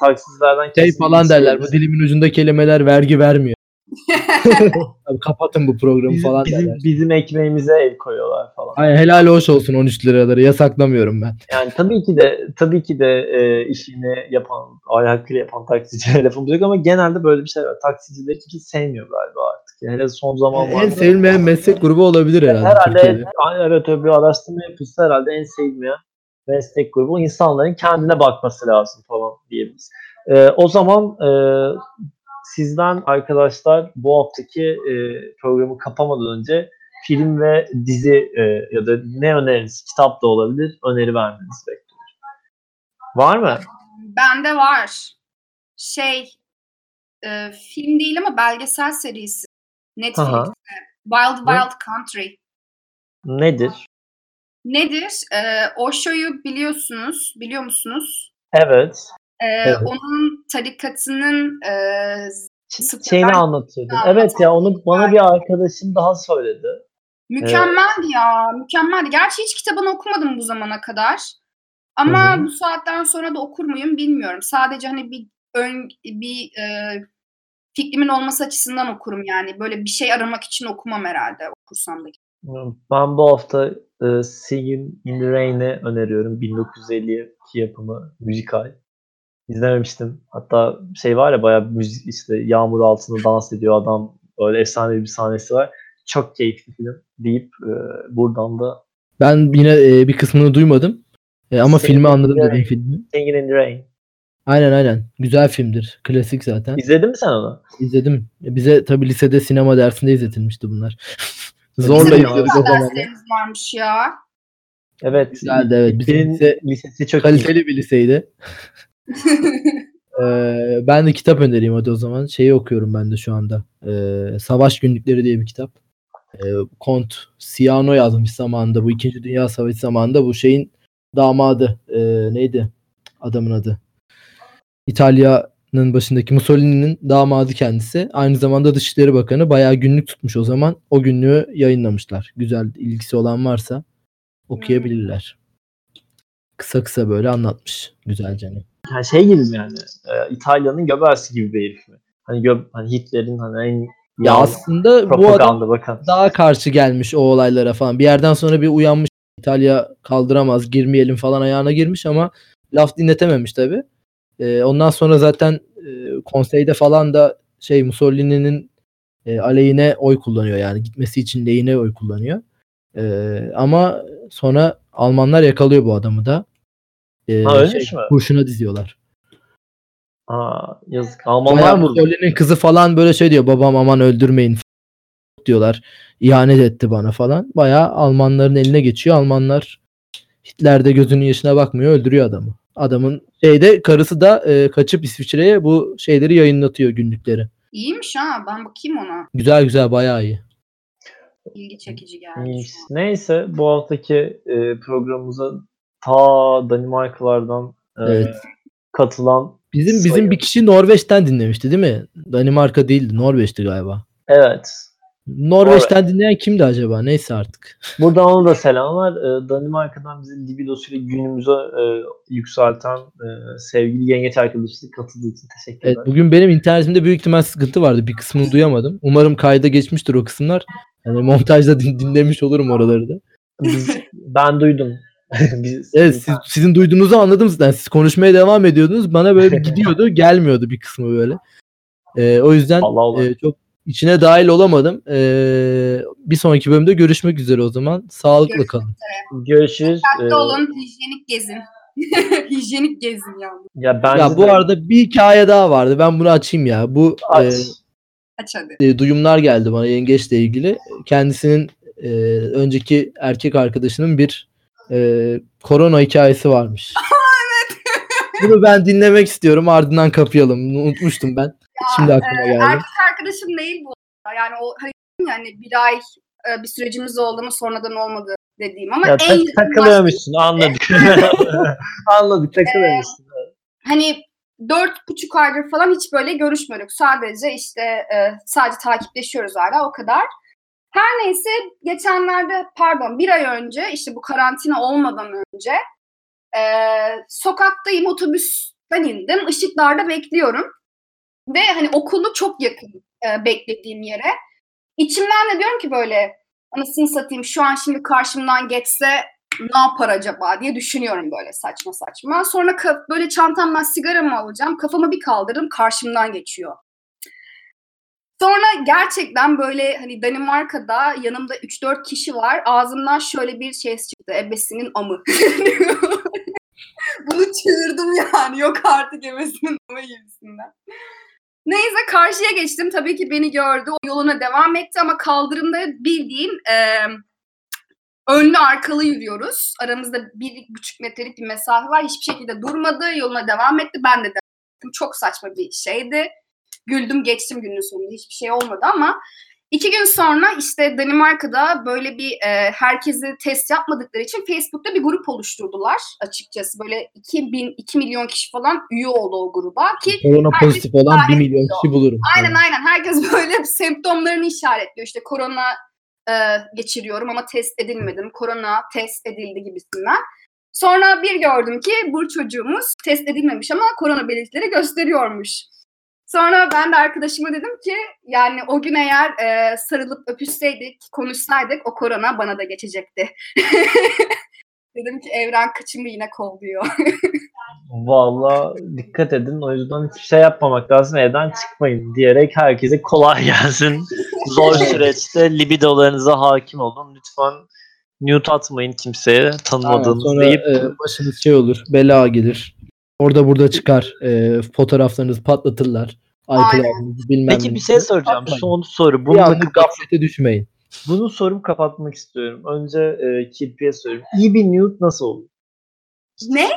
Taksicilerden Şey falan derler. Bu dilimin ucunda kelimeler vergi vermiyor. Kapatın bu programı bizim, falan bizim, derler. bizim ekmeğimize el koyuyorlar falan. Ay, helal hoş olsun 13 liraları yasaklamıyorum ben. Yani tabii ki de tabii ki de e, işini yapan, ahlakıyla yapan taksicilere lafımız yok ama genelde böyle bir şey var. Taksicileri kimse sevmiyor galiba artık. Yani hele son zamanlarda. En sevilmeyen meslek grubu olabilir herhalde, herhalde Türkiye'de. evet öyle bir araştırma yapılsa herhalde en sevilmeyen meslek grubu insanların kendine bakması lazım falan diyebiliriz. E, o zaman e, sizden arkadaşlar bu haftaki e, programı kapamadan önce film ve dizi e, ya da ne öneriniz, kitap da olabilir, öneri vermenizi bekliyorum. Var mı? Bende var. Şey e, film değil ama belgesel serisi. Netflix'te. Aha. Wild Ne? Wild Country. Nedir? Nedir? E, Osho'yu biliyorsunuz. Biliyor musunuz? Evet. E, Evet. Onun tarikatının e. Şeyini anlatıyordun. Evet ya onu bana bir arkadaşım daha söyledi. Mükemmeldi ya. Mükemmeldi. Gerçi hiç kitabını okumadım bu zamana kadar. Ama Hı hı. bu saatten sonra da okur muyum bilmiyorum. Sadece hani bir ön bir e, fikrimin olması açısından okurum yani. Böyle bir şey aramak için okumam herhalde okursam da. Ben bu hafta e, Singing in the Rain'i öneriyorum. 1952 yapımı müzikal. İzlememiştim. Hatta şey var ya bayağı müzik işte yağmur altında dans ediyor adam. Böyle efsane bir sahnesi var. Çok keyifli film deyip e, buradan da Ben yine e, bir kısmını duymadım. E, ama Senin filmi anladım de- dediğin filmi. Singing in the Rain. Aynen aynen. Güzel filmdir. Klasik zaten. İzledin mi sen onu? İzledim. E, Bize tabii lisede sinema dersinde izletilmişti bunlar. Zorla izledik o zaman. varmış ya. Evet. Güzeldi, evet. Bizim lise- lisesi çok iyi. Kaliteli bir liseydi. Ee, ben de kitap önereyim hadi o zaman. Şeyi okuyorum ben de şu anda. Ee, Savaş Günlükleri diye bir kitap. Ee, Kont Siano yazmış zamanında. Bu 2. Dünya Savaşı zamanında bu şeyin damadı. Ee, neydi adamın adı? İtalya'nın başındaki Mussolini'nin damadı kendisi. Aynı zamanda Dışişleri Bakanı. Bayağı günlük tutmuş o zaman. O günlüğü yayınlamışlar. Güzel ilgisi olan varsa okuyabilirler. Kısa kısa böyle anlatmış güzelce. Yani şey gibi mi yani? E, İtalya'nın Göbelsi gibi bir herif mi? Hani, Gö hani Hitler'in hani en Ya aslında bu adam bakan. daha karşı gelmiş o olaylara falan. Bir yerden sonra bir uyanmış İtalya kaldıramaz girmeyelim falan ayağına girmiş ama laf dinletememiş tabi. ondan sonra zaten e, konseyde falan da şey Mussolini'nin e, aleyhine oy kullanıyor yani gitmesi için lehine oy kullanıyor. E, ama sonra Almanlar yakalıyor bu adamı da. E, Ha, mü? Kurşuna diziyorlar. Aa, yazık. Almanlar vurdu. Mussolini'nin kızı falan böyle şey diyor babam aman öldürmeyin diyorlar. İhanet etti bana falan. Bayağı Almanların eline geçiyor. Almanlar Hitler de gözünün yaşına bakmıyor öldürüyor adamı. Adamın şeyde karısı da e, kaçıp İsviçre'ye bu şeyleri yayınlatıyor günlükleri. İyiymiş ha. Ben bakayım ona. Güzel güzel bayağı iyi. İlgi çekici geldi. Neyse bu haftaki e, programımıza ta Danimarkalardan e, Evet. katılan Bizim bizim sayın- bir kişi Norveç'ten dinlemişti değil mi? Danimarka değildi. Norveç'ti galiba. Evet. Norveç'ten dinleyen kimdi acaba? Neyse artık. Buradan ona da selamlar. E, Danimarka'dan bizi libidosuyla günümüze e, yükselten e, sevgili yengeç arkadaşlık katıldığı için teşekkürler. Evet, bugün benim internetimde büyük ihtimal sıkıntı vardı. Bir kısmını duyamadım. Umarım kayda geçmiştir o kısımlar. Yani montajda din- dinlemiş olurum oraları da. Biz- ben duydum. Biz, Evet siz, sizin duyduğunuzu anladım zaten. Siz konuşmaya devam ediyordunuz. Bana böyle bir gidiyordu. gelmiyordu bir kısmı böyle. Ee, o yüzden Allah Allah. e, çok içine dahil olamadım. Ee, bir sonraki bölümde görüşmek üzere o zaman. Sağlıklı Görüşmek kalın. Görüşürüz. Dikkatli E, olun. Hijyenik gezin. Hijyenik gezin yalnız. ya bence Ya bu de- arada bir hikaye daha vardı. Ben bunu açayım ya. Bu Aç. e, Aç hadi. e, duyumlar geldi bana yengeçle ilgili. Kendisinin e, önceki erkek arkadaşının bir e, korona hikayesi varmış. Bunu ben dinlemek istiyorum ardından kapayalım. Unutmuştum ben. Şimdi aklıma Ee, geldi. erkek arkadaşım değil bu. Yani o hani, yani bir ay e, bir sürecimiz oldu ama sonradan olmadı dediğim ama Ya en tak- takılıyormuşsun anladık. anladık takılıyormuşsun. hani dört buçuk aydır falan hiç böyle görüşmüyorduk. Sadece işte e, sadece takipleşiyoruz hala o kadar. Her neyse geçenlerde pardon bir ay önce işte bu karantina olmadan önce e, sokaktayım otobüsten indim ışıklarda bekliyorum. Ve hani okulu çok yakın e, beklediğim yere. İçimden de diyorum ki böyle anasını satayım şu an şimdi karşımdan geçse ne yapar acaba diye düşünüyorum böyle saçma saçma. Sonra böyle çantamdan sigaramı alacağım. Kafamı bir kaldırırım karşımdan geçiyor. Sonra gerçekten böyle hani Danimarka'da yanımda 3-4 kişi var. Ağzımdan şöyle bir şey çıktı. Ebesinin amı. Bunu çığırdım yani. Yok artık ebesinin amı gibisinden. Neyse karşıya geçtim. Tabii ki beni gördü. O yoluna devam etti ama kaldırımda bildiğin eee önlü arkalı yürüyoruz. Aramızda bir buçuk metrelik bir mesafe var. Hiçbir şekilde durmadı. Yoluna devam etti. Ben de devam ettim. Çok saçma bir şeydi. Güldüm geçtim günün sonunda. Hiçbir şey olmadı ama iki gün sonra işte Danimarka'da böyle bir e, herkesi test yapmadıkları için Facebook'ta bir grup oluşturdular açıkçası. Böyle 2 bin, 2 milyon kişi falan üye oldu o gruba ki Korona pozitif olan dahil 1 milyon kişi bulurum. Aynen aynen. Herkes böyle semptomlarını işaretliyor. İşte korona e, geçiriyorum ama test edilmedim. Korona test edildi gibisinden. Sonra bir gördüm ki bu çocuğumuz test edilmemiş ama korona belirtileri gösteriyormuş. Sonra ben de arkadaşıma dedim ki yani o gün eğer e, sarılıp öpüşseydik, konuşsaydık o korona bana da geçecekti. dedim ki evren kaçımı yine kolluyor. Valla dikkat edin. O yüzden hiçbir şey yapmamak lazım. Evden çıkmayın diyerek herkese kolay gelsin. Zor süreçte libidolarınıza hakim olun. Lütfen nude atmayın kimseye Aynen, tanımadığınız sonra deyip e, başınız şey olur, bela gelir. Orada burada çıkar. E, fotoğraflarınızı patlatırlar. iCloud'unuzu bilmem Peki bir nenizi. şey soracağım. Son soru. Bir Bunu, anlık gaflete düşmeyin. bunu sorup kapatmak istiyorum. Önce e, Kirpi'ye soruyorum. İyi bir nude nasıl olur? ne?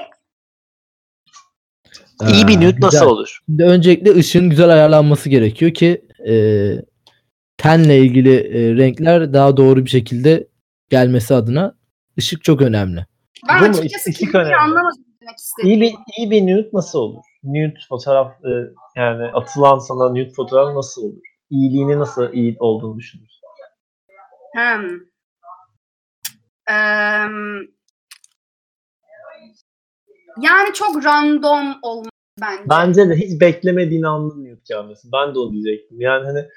İyi bir nude nasıl güzel. olur? Şimdi öncelikle ışığın güzel ayarlanması gerekiyor ki e, tenle ilgili e, renkler daha doğru bir şekilde gelmesi adına ışık çok önemli. Ben Bu mu? açıkçası İki kimseyi önemli. anlamadım demek istediğim. İyi bir, iyi bir nude nasıl olur? Nude fotoğraf e, yani atılan sana nude fotoğraf nasıl olur? İyiliğini nasıl iyi olduğunu düşünürsün? Hmm. Em, yani çok random olmalı bence. Bence de hiç beklemediğini anlamıyor gelmesi. Ben de onu diyecektim. Yani hani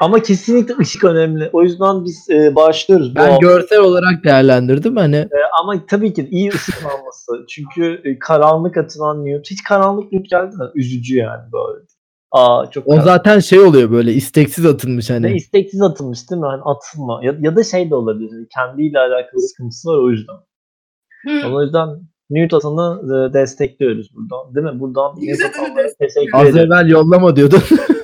ama kesinlikle ışık önemli. O yüzden biz e, başlıyoruz. bu Ben hafta. görsel olarak değerlendirdim hani E, ama tabii ki iyi ışıklanması. Çünkü e, karanlık atılan nude. Hiç karanlık nude geldi mi? Üzücü yani böyle. Aa çok o karanlık. zaten şey oluyor böyle isteksiz atılmış Ve hani. isteksiz atılmış değil mi? Hani atılma. Ya, ya da şey de olabilir. hani Kendiyle alakalı sıkıntısı var o yüzden. O yüzden nude atanı e, destekliyoruz buradan. Değil mi? Buradan atanı atanlara teşekkür Az evvel yollama diyordun.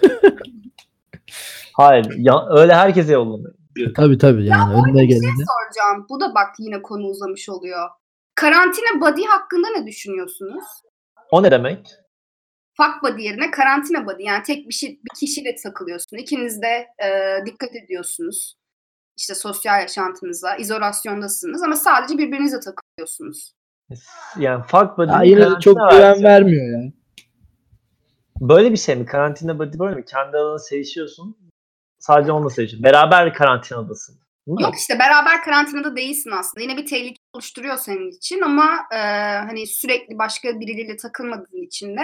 Hayır. Ya, öyle herkese yollamayın. tabii tabii yani arada önüne bir şey soracağım. Bu da bak yine konu uzamış oluyor. Karantina body hakkında ne düşünüyorsunuz? O ne demek? Fuck body yerine karantina body. Yani tek bir, şey, bir kişiyle takılıyorsun. İkiniz de e, dikkat ediyorsunuz. İşte sosyal yaşantınıza, izolasyondasınız ama sadece birbirinize takılıyorsunuz. Yani fuck buddy Ya yine de çok güven versiyonu. vermiyor yani. Böyle bir şey mi? Karantina buddy böyle mi? Kendi alanı sevişiyorsun. Sadece onunla sevişiyorsun. Beraber karantinadasın. Değil mi? Yok işte beraber karantinada değilsin aslında. Yine bir tehlike oluşturuyor senin için ama e, hani sürekli başka birileriyle takılmadığın için de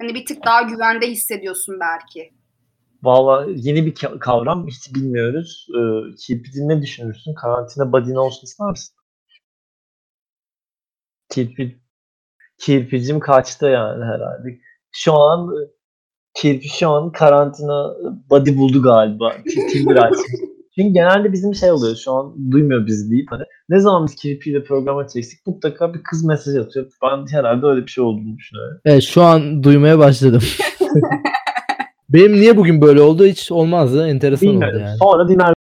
hani bir tık daha güvende hissediyorsun belki. Valla yeni bir ka- kavram. Hiç bilmiyoruz. Ee, Kirpi'cim ne düşünürsün? Karantina buddy'ne olsun ister misin? Kirpi, Kirpi'cim kaçtı yani herhalde. Şu an Kirpi şu an karantina buddy buldu galiba. Tinder açmış. Çünkü genelde bizim şey oluyor şu an duymuyor bizi deyip hani ne zaman biz Kirpi ile programa çeksek mutlaka bir kız mesaj atıyor. Ben herhalde öyle bir şey olduğunu düşünüyorum. Evet şu an duymaya başladım. Benim niye bugün böyle oldu hiç olmazdı. Enteresan oldu Bilmiyorum. yani. Sonra dinlersin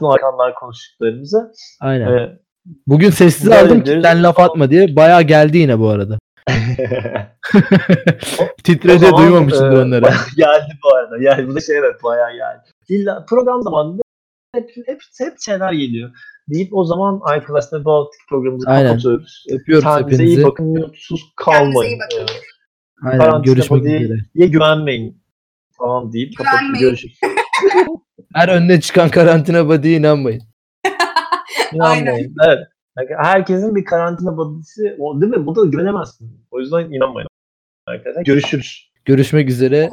o arkamdan konuştuklarımızı. Aynen. Ee, Bugün sessiz aldım ki sen laf atma diye. Bayağı geldi yine bu arada. Zaman, duymamışsındır e, onları. geldi bu arada. Yani bu da şey evet bayağı geldi. İlla program zamanında hep, hep, hep şeyler geliyor. Deyip o zaman arkadaşlar bu haftaki programımızı Aynen. kapatıyoruz. Öpüyoruz Kendinize iyi hepinizi. bakın. Mutsuz Kendinize kalmayın. iyi bakın. Ee, Aynen karantina görüşmek üzere. güvenmeyin. Tamam deyip kapatıp görüşürüz. Her önüne çıkan karantina body'ye inanmayın. İnanmayın. Evet. Herkesin bir karantina body'si o değil mi? Bu da güvenemezsin. O yüzden inanmayın. Arkadaşlar görüşürüz. Görüşmek üzere.